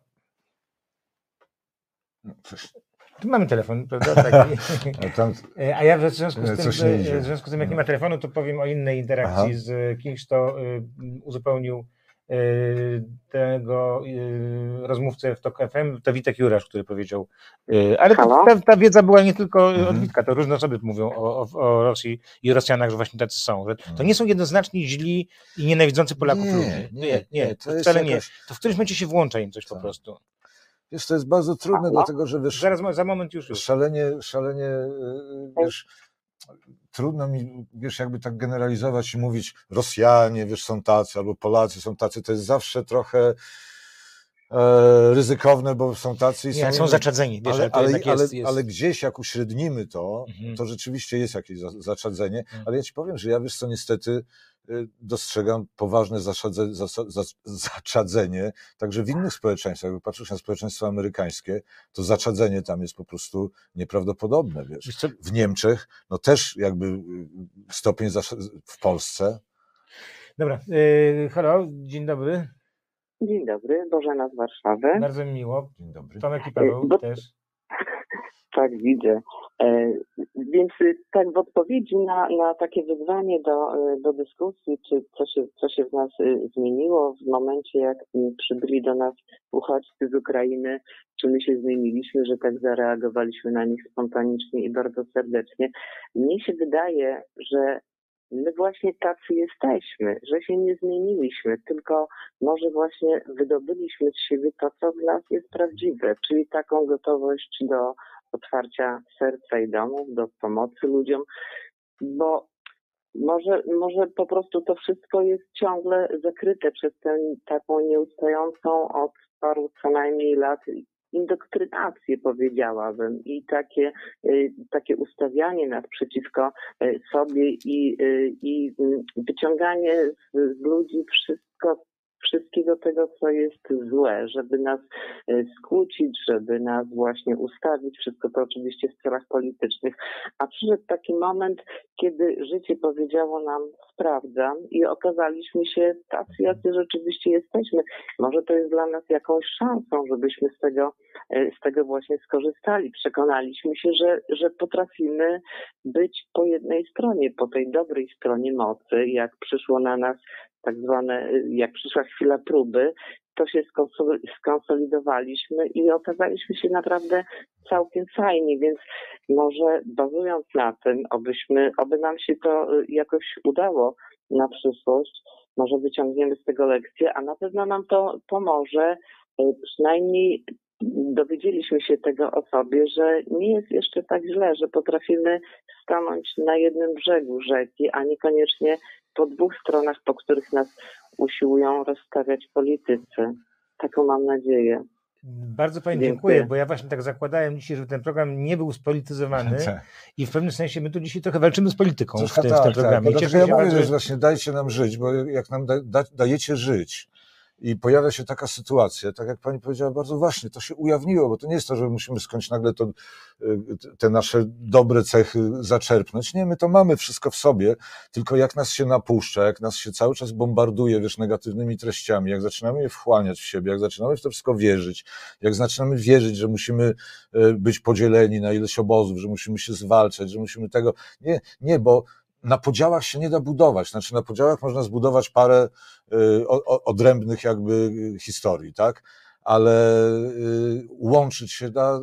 No, coś- Tu mamy telefon, prawda? Taki. a tam, E, A ja w związku z tym, e, idzie. w związku z tym jak nie No. ma telefonu, to powiem o innej interakcji Aha. z kimś, kto y, uzupełnił y, tego y, rozmówcę w TOK FM, to Witek Jurasz, który powiedział, y, ale ta, ta wiedza była nie tylko Mhm. od Witka, to różne osoby mówią o, o, o Rosji i Rosjanach, że właśnie tacy są, że to nie są jednoznaczni źli i nienawidzący Polaków Nie, ludzie. nie, nie, to to jest wcale nie. To w którymś momencie się włącza im coś po Tak. prostu. wiesz, to jest bardzo trudne, Halo? dlatego że wiesz, Zaraz, za moment już już. szalenie, szalenie, y, wiesz, trudno mi, wiesz, jakby tak generalizować i mówić, Rosjanie, wiesz, są tacy, albo Polacy są tacy, to jest zawsze trochę e, ryzykowne, bo są tacy i Nie, są zaczadzeni, wiesz, ale, ale, to ale, jest, jest... ale gdzieś jak uśrednimy to, Mhm. to rzeczywiście jest jakieś za- zaczadzenie, Mhm. ale ja ci powiem, że ja wiesz co, niestety dostrzegam poważne zaszadze, zaczadzenie, także w innych społeczeństwach, jak patrzysz na społeczeństwo amerykańskie, to zaczadzenie tam jest po prostu nieprawdopodobne, wiesz. W Niemczech, no też jakby y, stopień w Polsce, Dobra, yy, halo, dzień dobry, Dzień dobry, Bożena z Warszawy. bardzo mi miło. dzień dobry, Tomek i Paweł Bo- też. Tak, widzę. E, więc y, tak w odpowiedzi na, na takie wyzwanie do, y, do dyskusji, czy co się, co się w nas y, zmieniło w momencie, jak przybyli do nas uchodźcy z Ukrainy, czy my się zmieniliśmy, że tak zareagowaliśmy na nich spontanicznie i bardzo serdecznie. Mnie się wydaje, że my właśnie tacy jesteśmy, że się nie zmieniliśmy, tylko może właśnie wydobyliśmy z siebie to, co w nas jest prawdziwe, czyli taką gotowość do otwarcia serca i domów, do pomocy ludziom, bo może, może po prostu to wszystko jest ciągle zakryte przez tę taką nieustającą od paru co najmniej lat indoktrynację powiedziałabym i takie, y, takie ustawianie nas przeciwko y, sobie i, y, i y, wyciąganie z, z ludzi wszystko, wszystkiego tego, co jest złe, żeby nas e, skłócić, żeby nas właśnie ustawić. Wszystko to oczywiście w celach politycznych. A przyszedł taki moment, kiedy życie powiedziało nam sprawdzam i okazaliśmy się tacy, jacy rzeczywiście jesteśmy. Może to jest dla nas jakąś szansą, żebyśmy z tego, e, z tego właśnie skorzystali. Przekonaliśmy się, że, że potrafimy być po jednej stronie, po tej dobrej stronie mocy, jak przyszło na nas tak zwane, jak przyszła chwila próby, to się skonsol- skonsolidowaliśmy i okazaliśmy się naprawdę całkiem fajnie, więc może bazując na tym, obyśmy, oby nam się to y, jakoś udało na przyszłość, może wyciągniemy z tego lekcję, a na pewno nam to pomoże, y, przynajmniej dowiedzieliśmy się tego o sobie, że nie jest jeszcze tak źle, że potrafimy stanąć na jednym brzegu rzeki, a niekoniecznie po dwóch stronach, po których nas usiłują rozstawiać politycy. Taką mam nadzieję. Bardzo Pani Dziękuję. dziękuję, bo ja właśnie tak zakładałem dzisiaj, żeby ten program nie był spolityzowany Tak. i w pewnym sensie my tu dzisiaj trochę walczymy z polityką w tym, w tak, tym tak. programie. I dlatego ja się mówię, bardzo, że właśnie dajcie nam żyć, bo jak nam da, da, dajecie żyć i pojawia się taka sytuacja, tak jak pani powiedziała bardzo właśnie, to się ujawniło, bo to nie jest to, że musimy skądś nagle to, y, te nasze dobre cechy zaczerpnąć. Nie, my to mamy wszystko w sobie, tylko jak nas się napuszcza, jak nas się cały czas bombarduje, wiesz, negatywnymi treściami, jak zaczynamy je wchłaniać w siebie, jak zaczynamy w to wszystko wierzyć, jak zaczynamy wierzyć, że musimy y, być podzieleni na ileś obozów, że musimy się zwalczać, że musimy tego, nie, nie, bo na podziałach się nie da budować. Znaczy, na podziałach można zbudować parę y, odrębnych jakby historii, tak? Ale y, łączyć się da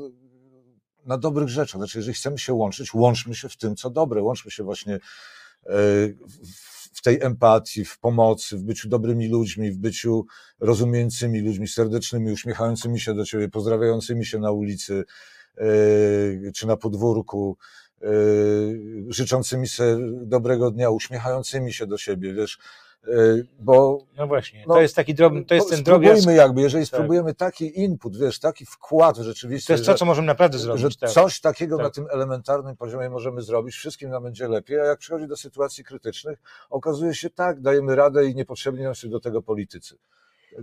na dobrych rzeczach. Znaczy, jeżeli chcemy się łączyć, łączmy się w tym, co dobre. Łączmy się właśnie y, w- tej empatii, w pomocy, w byciu dobrymi ludźmi, w byciu rozumiejącymi ludźmi, serdecznymi, uśmiechającymi się do ciebie, pozdrawiającymi się na ulicy czy na podwórku życzącymi sobie dobrego dnia, uśmiechającymi się do siebie, wiesz, y, bo No właśnie, no, to jest taki drobny, to jest ten drobiazg, spróbujmy jakby, jeżeli Tak. spróbujemy taki input, wiesz, taki wkład w rzeczywistość, to jest to, że- co możemy naprawdę że zrobić. tak. coś takiego Tak. na tym elementarnym poziomie możemy zrobić, wszystkim nam będzie lepiej, a jak przychodzi do sytuacji krytycznych, okazuje się tak, dajemy radę i niepotrzebni nam się do tego politycy.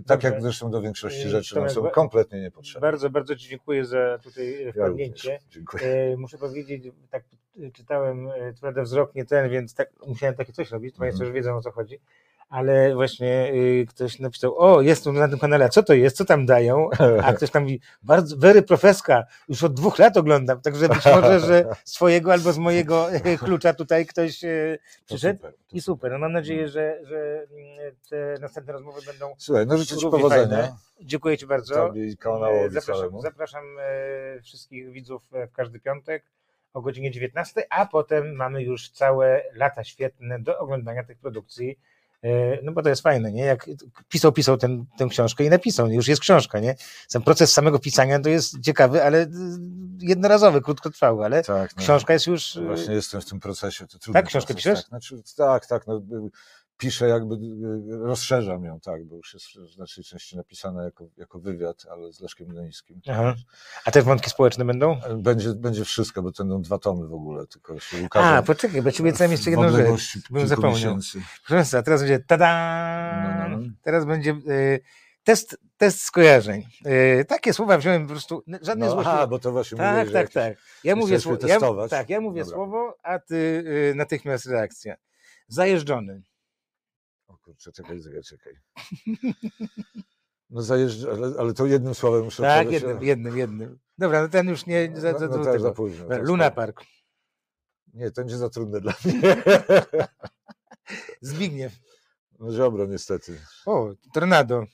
Tak jak zresztą do większości Yy, rzeczy Tomek, są kompletnie niepotrzebne. Bardzo, bardzo Ci dziękuję za tutaj Ja wpadnięcie. Dziękuję. E, Muszę powiedzieć, tak e, czytałem, e, co prawda wzrok nie ten, więc tak, musiałem takie coś robić, Państwo Mhm. już wiedzą o co chodzi, ale właśnie e, ktoś napisał, o jest tu na tym kanale, a co to jest, co tam dają, a ktoś tam mówi, bardzo, very profeska, już od dwóch lat oglądam, także być może, że z twojego albo z mojego e, klucza tutaj ktoś To przyszedł super, i super, no mam nadzieję, że, że mm, te następne rozmowy będą Słuchaj, no życzę Ci powodzenia. fajne. Dziękuję Ci bardzo. Tobie kanałowi Zapraszam, zapraszam wszystkich widzów w każdy piątek o godzinie 19, a potem mamy już całe lata świetne do oglądania tych produkcji. E, No bo to jest fajne, nie? Jak pisał, pisał ten, tę książkę i napisał, już jest książka, nie? Sam proces samego pisania to jest ciekawy, ale y, jednorazowy, krótkotrwały, ale Tak, no. książka jest już... y, Właśnie jestem w tym procesie. To trudny Tak, książkę proces, piszesz? Tak, znaczy, tak, tak. No, y, piszę jakby, y, rozszerzam ją, tak, bo już jest w znacznej części napisana jako, jako wywiad, ale z Leszkiem. Aha. A też wątki społeczne będą? Będzie, będzie wszystko, bo to będą dwa tomy w ogóle, tylko ukażą. A, poczekaj, bo ci obiecałem jeszcze jedną rzecz. bym zapomniał. miesięcy. Proszę Państwa, teraz będzie tada! No, no, no. Teraz będzie y, test, test skojarzeń. Y, takie słowa wziąłem po prostu, żadne No, złości. aha, bo to właśnie tak, że tak, tak. Ja mówię, ja, tak, ja mówię Dobra. słowo, a ty y, natychmiast reakcja. Zajeżdżony. Kurczę, czekaj, czekaj, czekaj. No zajeżdża, ale, ale to jednym słowem muszę Tak, jednym, jednym, jednym. Dobra, no ten już nie za, no, za, no, za, już tego. za późno. Dobra, Luna Park. Nie, to będzie za trudne dla mnie. Zbigniew. No Ziobro niestety. O, Tornado.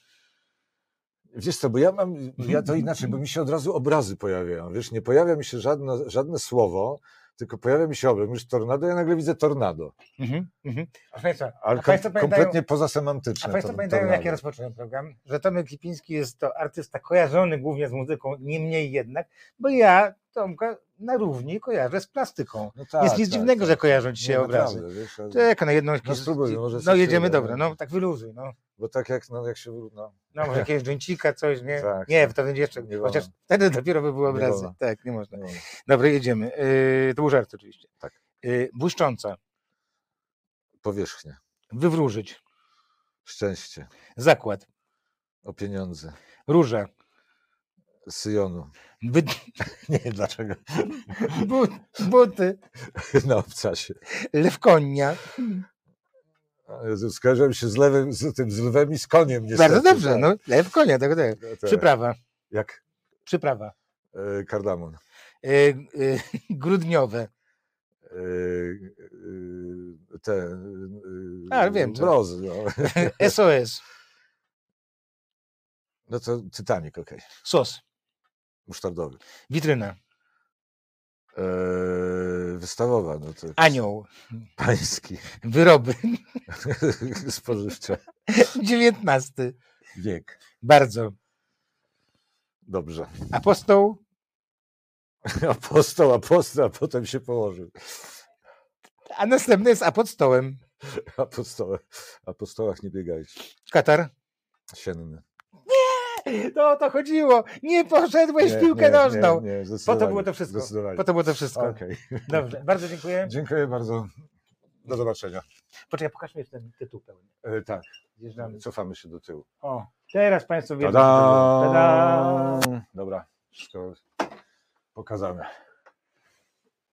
Wiesz co, bo ja mam, ja to inaczej, bo mi się od razu obrazy pojawiają, wiesz, nie pojawia mi się żadne, żadne słowo, tylko pojawia mi się obraz. Mówisz tornado, ja nagle widzę tornado, Mhm, mhm. Państwa, a ale kom, Państwo pamiętają, kompletnie A pozasemantyczne. Państwo to- pamiętają, jak tornado. ja rozpocząłem program? Że Tomek Lipiński jest to artysta kojarzony głównie z muzyką, niemniej jednak, bo ja Tomka na równi kojarzę z plastyką. No tak, jest nic tak, dziwnego, tak. że kojarzą ci się Nie, obrazy. wiesz, ale- Czekaj, na jedną No spróbujmy, może No jedziemy, dobra, no. no tak wyluzuj, no. Bo tak jak, no, jak się, no, No może jakiegoś dżęcika, coś, nie? Tak, nie, tak. to będzie jeszcze, Nie chociaż wolno. wtedy dopiero by Nie obrazy. wolno. Tak, nie można. no, Dobra, jedziemy. Yy, to był żart oczywiście. Tak. Yy, błyszcząca, powierzchnia, wywróżyć, szczęście, zakład, O pieniądze. Róża. Syjonu. Wy... Nie wiem dlaczego. But, buty. Na obcasie. Lew konia. Jezu, Skojarzyłem się z lewym, z tym, z lwem i z koniem. Niestety, Bardzo dobrze. tak. No, lew konia, tego tak. Tak. Przyprawa. Jak Przyprawa. e, kardamon. E, e, grudniowe. Te. A, wiem. Mrozy, no. SOS. no to Titanic, okej. Sos. Musztardowy. Witryna. E, wystawowa, no to Anioł. pański. Wyroby. Spożywcze. XIX. Wiek. Bardzo. Dobrze. Apostoł. Apostoł, apostoł, a potem się położył. A następny jest apostołem. Apostoł, apostołach nie biegajcie. Katar. Sienny. To o to chodziło. Nie poszedłeś w piłkę nożną. Nie, nie, Po to było to wszystko. Po to było to wszystko. Okej. Dobrze. Bardzo dziękuję. Dziękuję bardzo. Do zobaczenia. Poczekaj, pokaż mi ten tytuł pełny. E, tak, Zjeżdżamy. cofamy się do tyłu. O, teraz Państwo wiedzą. Tada! Dobra, wszystko pokazane.